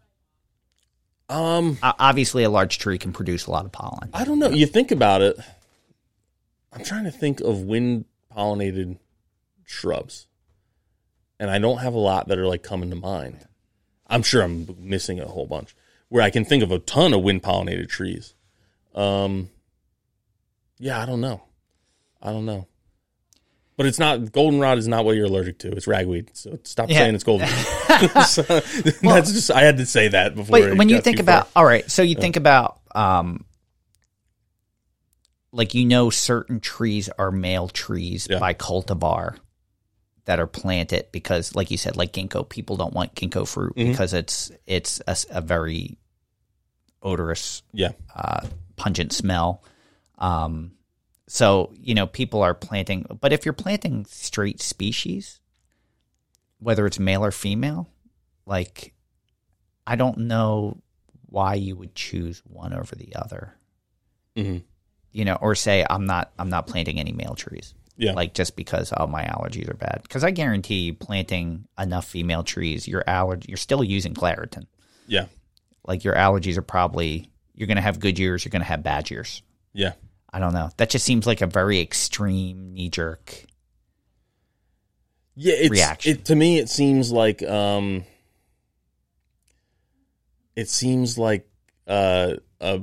Um, obviously, a large tree can produce a lot of pollen. I don't know. You think about it. I'm trying to think of wind pollinated shrubs, and I don't have a lot that are like coming to mind. I'm sure I'm missing a whole bunch. Where I can think of a ton of wind pollinated trees. Um, yeah, I don't know. I don't know. But it's not goldenrod is not what you're allergic to. It's ragweed. So stop Yeah. saying it's goldenrod. So, that's just I had to say that before. But when you think about, far. all right, so you think about, um, like you know, certain trees are male trees Yeah. by cultivar that are planted because, like you said, like ginkgo, people don't want ginkgo fruit Mm-hmm. because it's it's a very odorous yeah, uh, pungent smell. Um, so you know, people are planting, but if you're planting straight species, whether it's male or female, like I don't know why you would choose one over the other. Mhm. You know, or say I'm not I'm not planting any male trees. Yeah. Like just because oh my allergies are bad. Because I guarantee planting enough female trees, your allergy you're still using Claritin yeah, like your allergies are probably you're going to have good years, you're going to have bad years. yeah. I don't know. That just seems like a very extreme knee jerk. yeah it's, reaction. It, to me, it seems like um, it seems like uh, a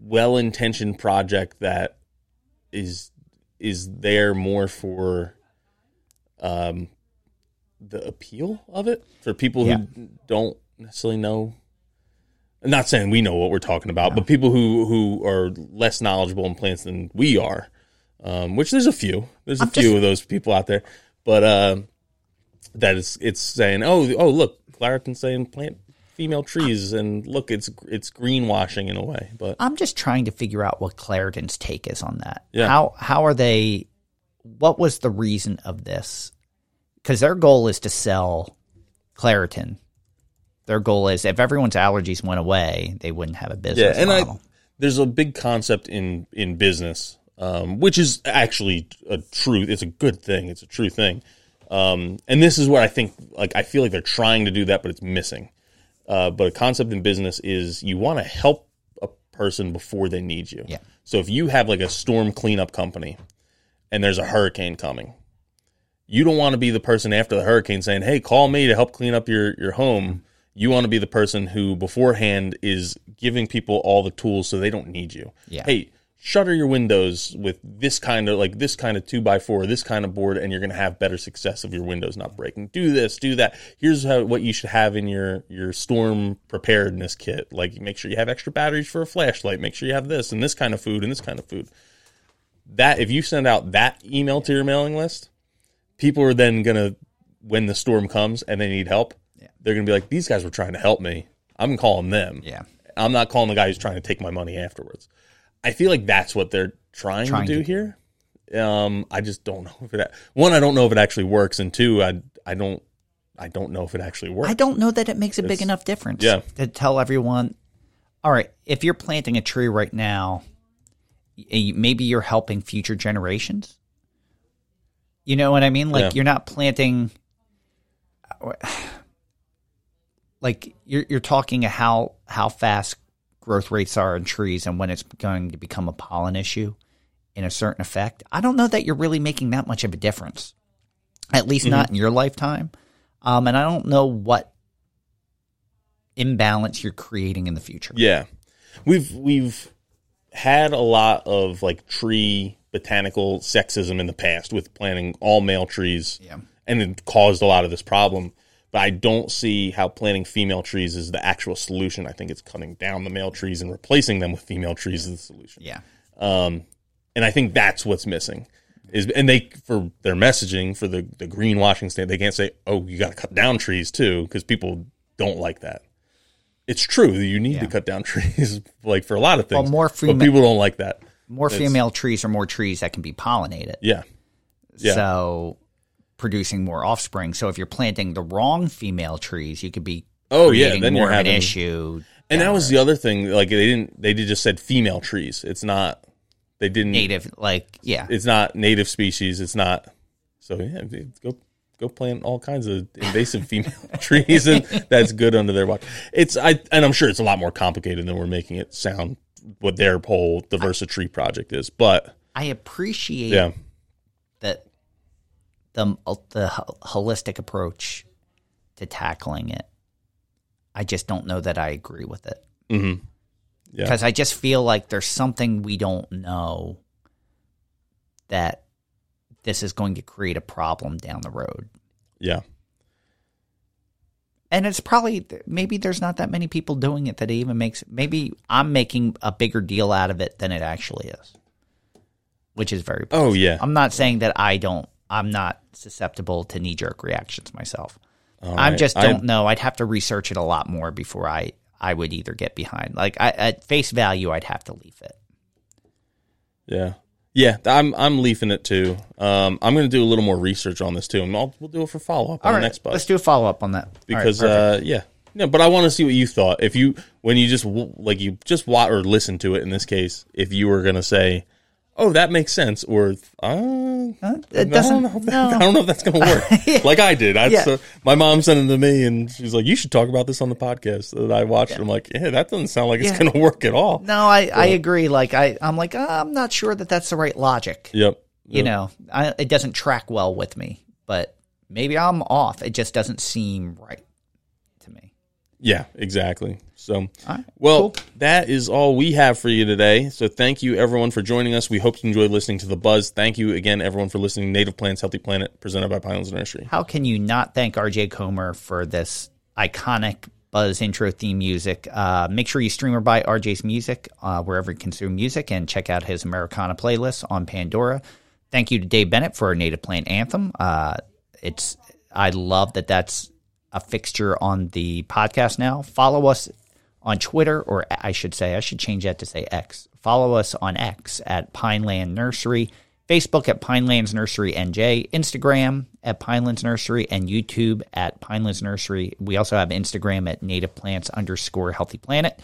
well-intentioned project that is is there more for um, the appeal of it for people Yeah. who don't necessarily know. I'm not saying we know what we're talking about, but people who who are less knowledgeable in plants than we are, um, which there's a few. There's a I'm few just- of those people out there, but uh, that is it's saying, oh, oh, look, Claritin's saying plant female trees, and look, it's it's greenwashing in a way. But I'm just trying to figure out what Claritin's take is on that. Yeah. How how are they? What was the reason of this? Because their goal is to sell Claritin. Their goal is if everyone's allergies went away, they wouldn't have a business yeah, and I there's a big concept in in business, um, which is actually a true. It's a good thing. It's a true thing. Um, and this is what I think. Like I feel like they're trying to do that, but it's missing. Uh, but a concept in business is you want to help a person before they need you. Yeah. So if you have like a storm cleanup company, and there's a hurricane coming, you don't want to be the person after the hurricane saying, "Hey, call me to help clean up your your home." You want to be the person who beforehand is giving people all the tools so they don't need you. Yeah. Hey, shutter your windows with this kind of like this kind of two by four, this kind of board, and you're going to have better success of your windows not breaking. Do this, do that. Here's how, what you should have in your your storm preparedness kit. Like make sure you have extra batteries for a flashlight. Make sure you have this and this kind of food and this kind of food. That if you send out that email to your mailing list, people are then gonna when the storm comes and they need help, they're gonna be like, these guys were trying to help me. I'm calling them. Yeah. I'm not calling the guy who's trying to take my money afterwards. I feel like that's what they're trying, Trying to do to here. Um, I just don't know if it. One, I don't know if it actually works, and two, I I don't I don't know if it actually works. I don't know that it makes a big enough difference. yeah. To tell everyone, all right, if you're planting a tree right now, maybe you're helping future generations. You know what I mean? Like Yeah. you're not planting. Like you're you're talking how how fast growth rates are in trees and when it's going to become a pollen issue in a certain effect. I don't know that you're really making that much of a difference. At least Mm-hmm. not in your lifetime. Um, and I don't know what imbalance you're creating in the future. Yeah, we've we've had a lot of like tree botanical sexism in the past with planting all male trees, Yeah. and it caused a lot of this problem. But I don't see how planting female trees is the actual solution. I think it's cutting down the male trees and replacing them with female trees is the solution. Yeah. Um, and I think that's what's missing. Is and they for their messaging for the the greenwashing stand, they can't say, "Oh, you got to cut down trees too," because people don't like that. It's true that you need to cut down trees, like for a lot of things. Well, more but people don't like that. More It's- female trees are more trees that can be pollinated. Yeah, yeah. So producing more offspring. So if you're planting the wrong female trees, you could be Oh, yeah, then more you're of an having- issue. and that was the the other thing. Like they didn't, they did just said female trees. It's not. They didn't. native like yeah. It's not native species. It's not. So yeah, go go plant all kinds of invasive female trees, and that's good under their watch. It's I and I'm sure it's a lot more complicated than we're making it sound. What their whole Diversa Tree project is, but I appreciate yeah, that the the holistic approach to tackling it. I just don't know that I agree with it. mm-hmm. yeah, because I just feel like there's something we don't know that this is going to create a problem down the road. yeah, And it's probably maybe there's not that many people doing it that it even makes maybe I'm making a bigger deal out of it than it actually is. Which is very Oh, yeah. I'm not saying that I don't I'm not susceptible to knee jerk reactions myself. All I right. just don't know. I'd have to research it a lot more before I I would either get behind. Like I, at face value, I'd have to leave it. Yeah. Yeah, I'm I'm leafing it too. Um, I'm going to do a little more research on this too, and I'll, we'll do it for follow up on All the next buzz. let's do a follow up on that because perfect. uh, yeah, no, but I want to see what you thought. If you when you just like you just watch or listen to it in this case, if you were going to say, "Oh, that makes sense," or uh, it doesn't- I don't know if, that- no. I don't know if that's going to work. Like I did. I, Yeah. so my mom sent it to me, and she's like, "You should talk about this on the podcast." And I watched it. I'm like, "Yeah, that doesn't sound like it's going to work at all." no, I, I agree. Like I I'm like uh, I'm not sure that that's the right logic. Yep. You know, I, it doesn't track well with me, but maybe I'm off. It just doesn't seem right. Yeah, exactly. So, right, well, cool. that is all we have for you today. So, thank you everyone for joining us. We hope you enjoyed listening to the Buzz. Thank you again, everyone, for listening. Native Plants, Healthy Planet, presented by Pinelands Nursery. How can you not thank RJ Comer for this iconic Buzz intro theme music? Uh, make sure you stream or buy RJ's music uh, wherever you consume music and check out his Americana playlist on Pandora. Thank you to Dave Bennett for our native plant anthem. Uh, it's I love that that's a fixture on the podcast now. Follow us on Twitter, or I should say, I should change that to say X. Follow us on X at Pineland Nursery, Facebook at Pinelands Nursery NJ, Instagram at Pinelands Nursery, and YouTube at Pinelands Nursery. We also have Instagram at native plants underscore healthy planet.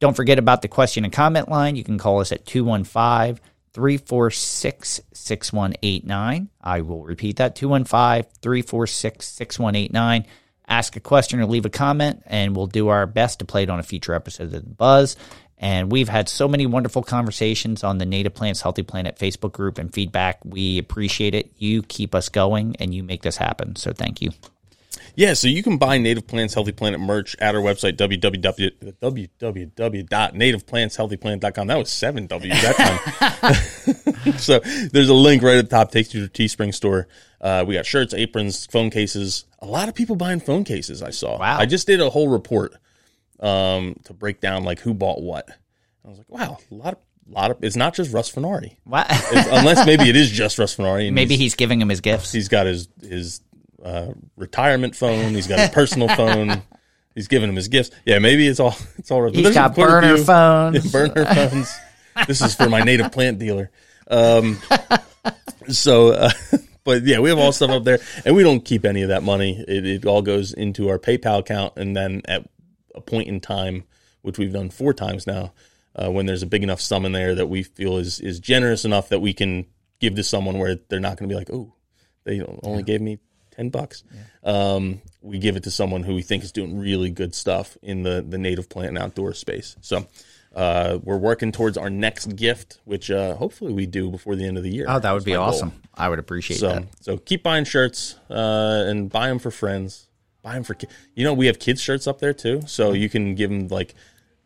Don't forget about the question and comment line. You can call us at 215 346 6189. I will repeat that 215 346 6189. Ask a question or leave a comment, and we'll do our best to play it on a future episode of The Buzz. And we've had so many wonderful conversations on the Native Plants Healthy Planet Facebook group and feedback. We appreciate it. You keep us going and you make this happen. So thank you. Yeah, so you can buy Native Plants Healthy Planet merch at our website, www, www.nativeplantshealthyplanet.com. That was seven W's that time. so there's a link right at the top, takes you to the Teespring store. Uh, we got shirts, aprons, phone cases. A lot of people buying phone cases, I saw. Wow. I just did a whole report um, to break down like who bought what. I was like, wow, a lot of, lot of, it's not just Russ Fenari. What? Unless maybe it is just Russ Fenari. Maybe he's- he's giving him his gifts. He's got his his uh, retirement phone. He's got a personal phone. He's giving him his gifts. Yeah, maybe it's all it's all right. He's got burner phones. burner phones. This is for my native plant dealer. Um, so, uh, but yeah, we have all stuff up there, and we don't keep any of that money. It, it all goes into our PayPal account, and then at a point in time, which we've done four times now, uh, when there's a big enough sum in there that we feel is is generous enough that we can give to someone where they're not going to be like, oh, they only gave me ten bucks. Um, we give it to someone who we think is doing really good stuff in the the native plant and outdoor space. So. Uh, we're working towards our next gift, which uh, hopefully we do before the end of the year. Oh, that would That's be my goal. awesome. I would appreciate So, that. so keep buying shirts uh, and buy them for friends. Buy them for you know we have kids shirts up there too, so you can give them like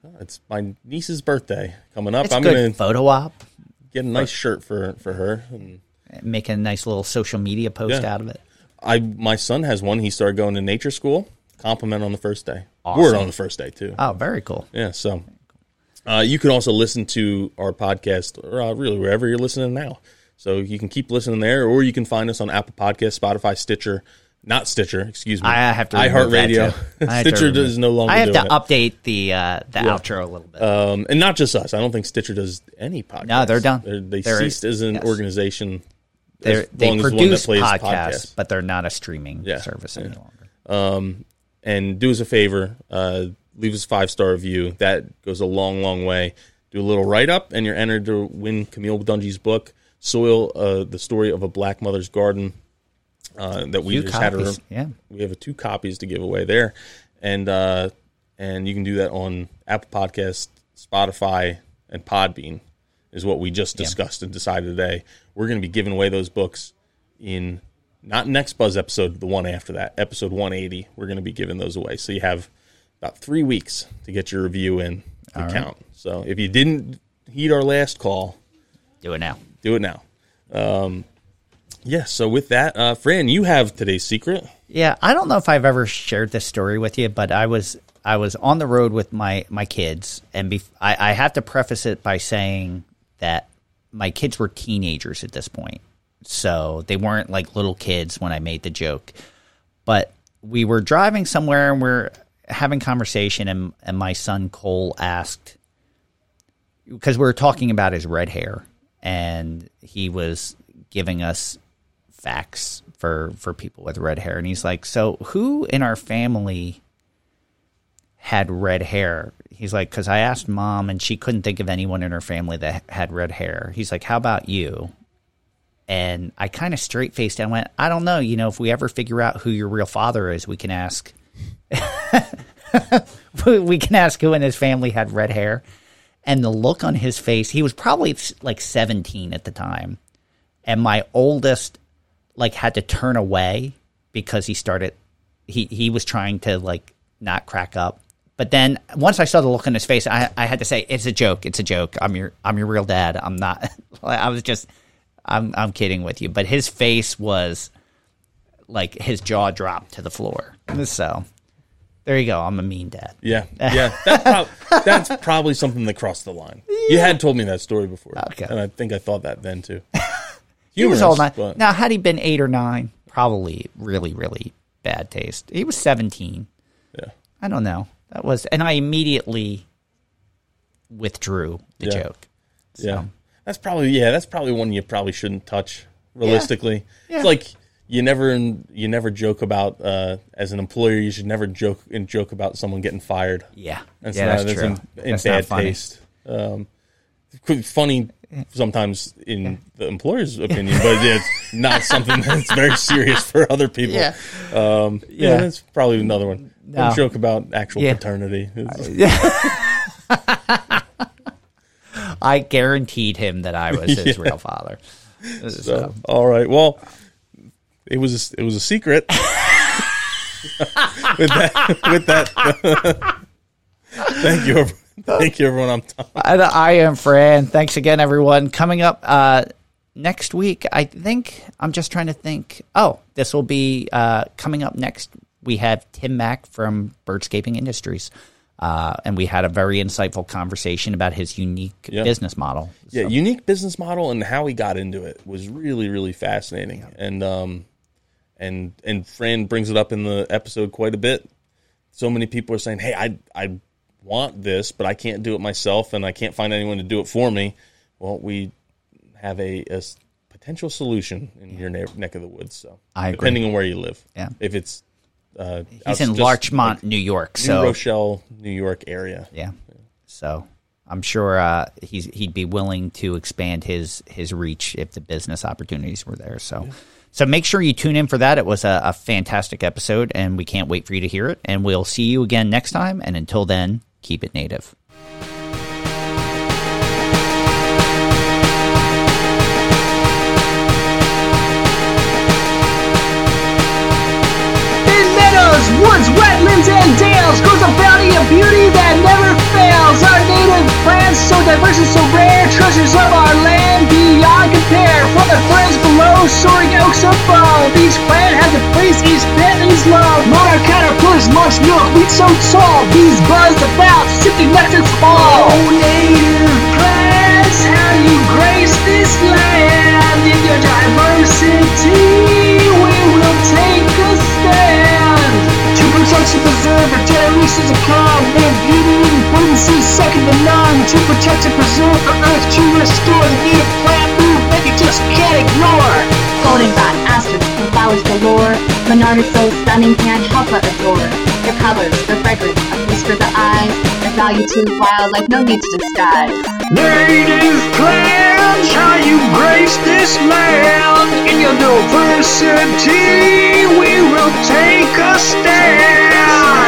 "Oh, it's my niece's birthday coming up. I'm gonna photo op. get a nice shirt for for her. And Make a nice little social media post Yeah. out of it. I my son has one. He started going to nature school. Compliment on the first day. Awesome. Word on the first day too. Oh, very cool. Yeah, so uh, you can also listen to our podcast, or uh, really wherever you're listening now. So you can keep listening there, or you can find us on Apple Podcast, Spotify, Stitcher, not Stitcher, excuse me. I have to remove that, iHeartRadio. too. I have to Stitcher remove- is no longer. I have to it. update the uh, the outro a little bit. Um, and not just us. I don't think Stitcher does any podcast. No, they're done. They're, they They're- ceased as an yes. organization. They're, they long the one produce plays podcasts, but they're not a streaming Yeah, service yeah. any longer. and do us a favor, uh, leave us a five star review. That goes a long, long way. Do a little write up, and you're entered to win Camille Dungy's book, "Soil: uh, The Story of a Black Mother's Garden," uh, that we just had. copies, A, yeah. we have a two copies to give away there, and uh, and you can do that on Apple Podcast, Spotify, and Podbean. Is what we just discussed and decided today. We're going to be giving away those books in not next Buzz episode, the one after that, episode 180. We're going to be giving those away. So you have about three weeks to get your review in to count. So if you didn't heed our last call, Do it now. do it now. Um, yeah. So with that, uh, Fran, you have today's secret. Yeah, I don't know if I've ever shared this story with you, but I was I was on the road with my my kids, and bef- I, I have to preface it by saying that my kids were teenagers at this point, so they weren't like little kids when I made the joke. But we were driving somewhere and we're having conversation, and and my son Cole asked because we were talking about his red hair, and he was giving us facts for for people with red hair and he's like so who in our family had red hair. He's like because i asked mom and she couldn't think of anyone in her family that had red hair. He's like how about you and i kind of straight faced and went i don't know. You know if we ever figure out who your real father is we can ask we can ask who in his family had red hair. And the look on his face he was probably like 17 at the time. And my oldest like had to turn away because he started he he was trying to like not crack up but then once i saw the look on his face i i had to say it's a joke it's a joke i'm your i'm your real dad i'm not i was just i'm i'm kidding with you but his face was like his jaw dropped to the floor so there you go i'm a mean dad Yeah, yeah. That's, prob- that's probably something that crossed the line. You had told me that story before, Okay. and I think I thought that then too. he was all nine Humorous, but- now had he been eight or nine probably really really bad taste. He was 17. Yeah. I don't know. That was, and I immediately withdrew the Yeah. joke. Yeah. That's probably yeah, that's probably one you probably shouldn't touch realistically. Yeah. It's like you never you never joke about uh, as an employer you should never joke and joke about someone getting fired. Yeah, That's yeah, not that's that's true. in, in That's not bad funny. taste. Um, funny sometimes in the employer's opinion, but it's not something that's very serious for other people. Yeah. Um, yeah, Yeah. that's probably another one. No. Joke about actual Yeah. paternity. I guaranteed him that I was his real father. So, all right. Well, it was it was a secret. with that, with that, thank you, thank you, everyone. I'm Tom. And I am Fran. Thanks again, everyone. Coming up uh, next week, I think I'm just trying to think. Oh, this will be uh, coming up next. We have Tim Mack from Birdscaping Industries, uh, and we had a very insightful conversation about his unique Yeah. business model. Yeah, unique business model and how he got into it was really really fascinating. And um, and and Fran brings it up in the episode quite a bit. So many people are saying, "Hey, I I want this, but I can't do it myself, and I can't find anyone to do it for me." Well, we have a potential solution in your ne- neck of the woods. So, I agree. depending on where you live, Yeah. if it's uh, He's in Larchmont, New York. So New Rochelle, New York area. yeah, so I'm sure uh, he's he'd be willing to expand his his reach if the business opportunities were there. So. So make sure you tune in for that. It was a, a fantastic episode, and we can't wait for you to hear it. And we'll see you again next time. And until then, keep it native. Meadows, woods, wetlands, and dales grows a bounty of beauty that never fails. Our native plants, so diverse and so rare, treasures of our land beyond compare. From the ferns below, soaring oaks above, each plant has a place, each plant is love. Monarch caterpillars launch milkweed so tall, bees buzz about, sipping nectar from. Oh, native plants, how you grace this land in your diversity. We will take a stand to protect and preserve our generations to come. Their beauty and potency second to none. To protect and preserve the earth to restore the native plant movement you just can't ignore. And flowers galore. Menard is so stunning, can't help but adore. Their colors, their fragrance, a feast for the eyes. Their value too wild, like no need to disguise. Native plants, how you grace this land in your diversity. We will take a stand.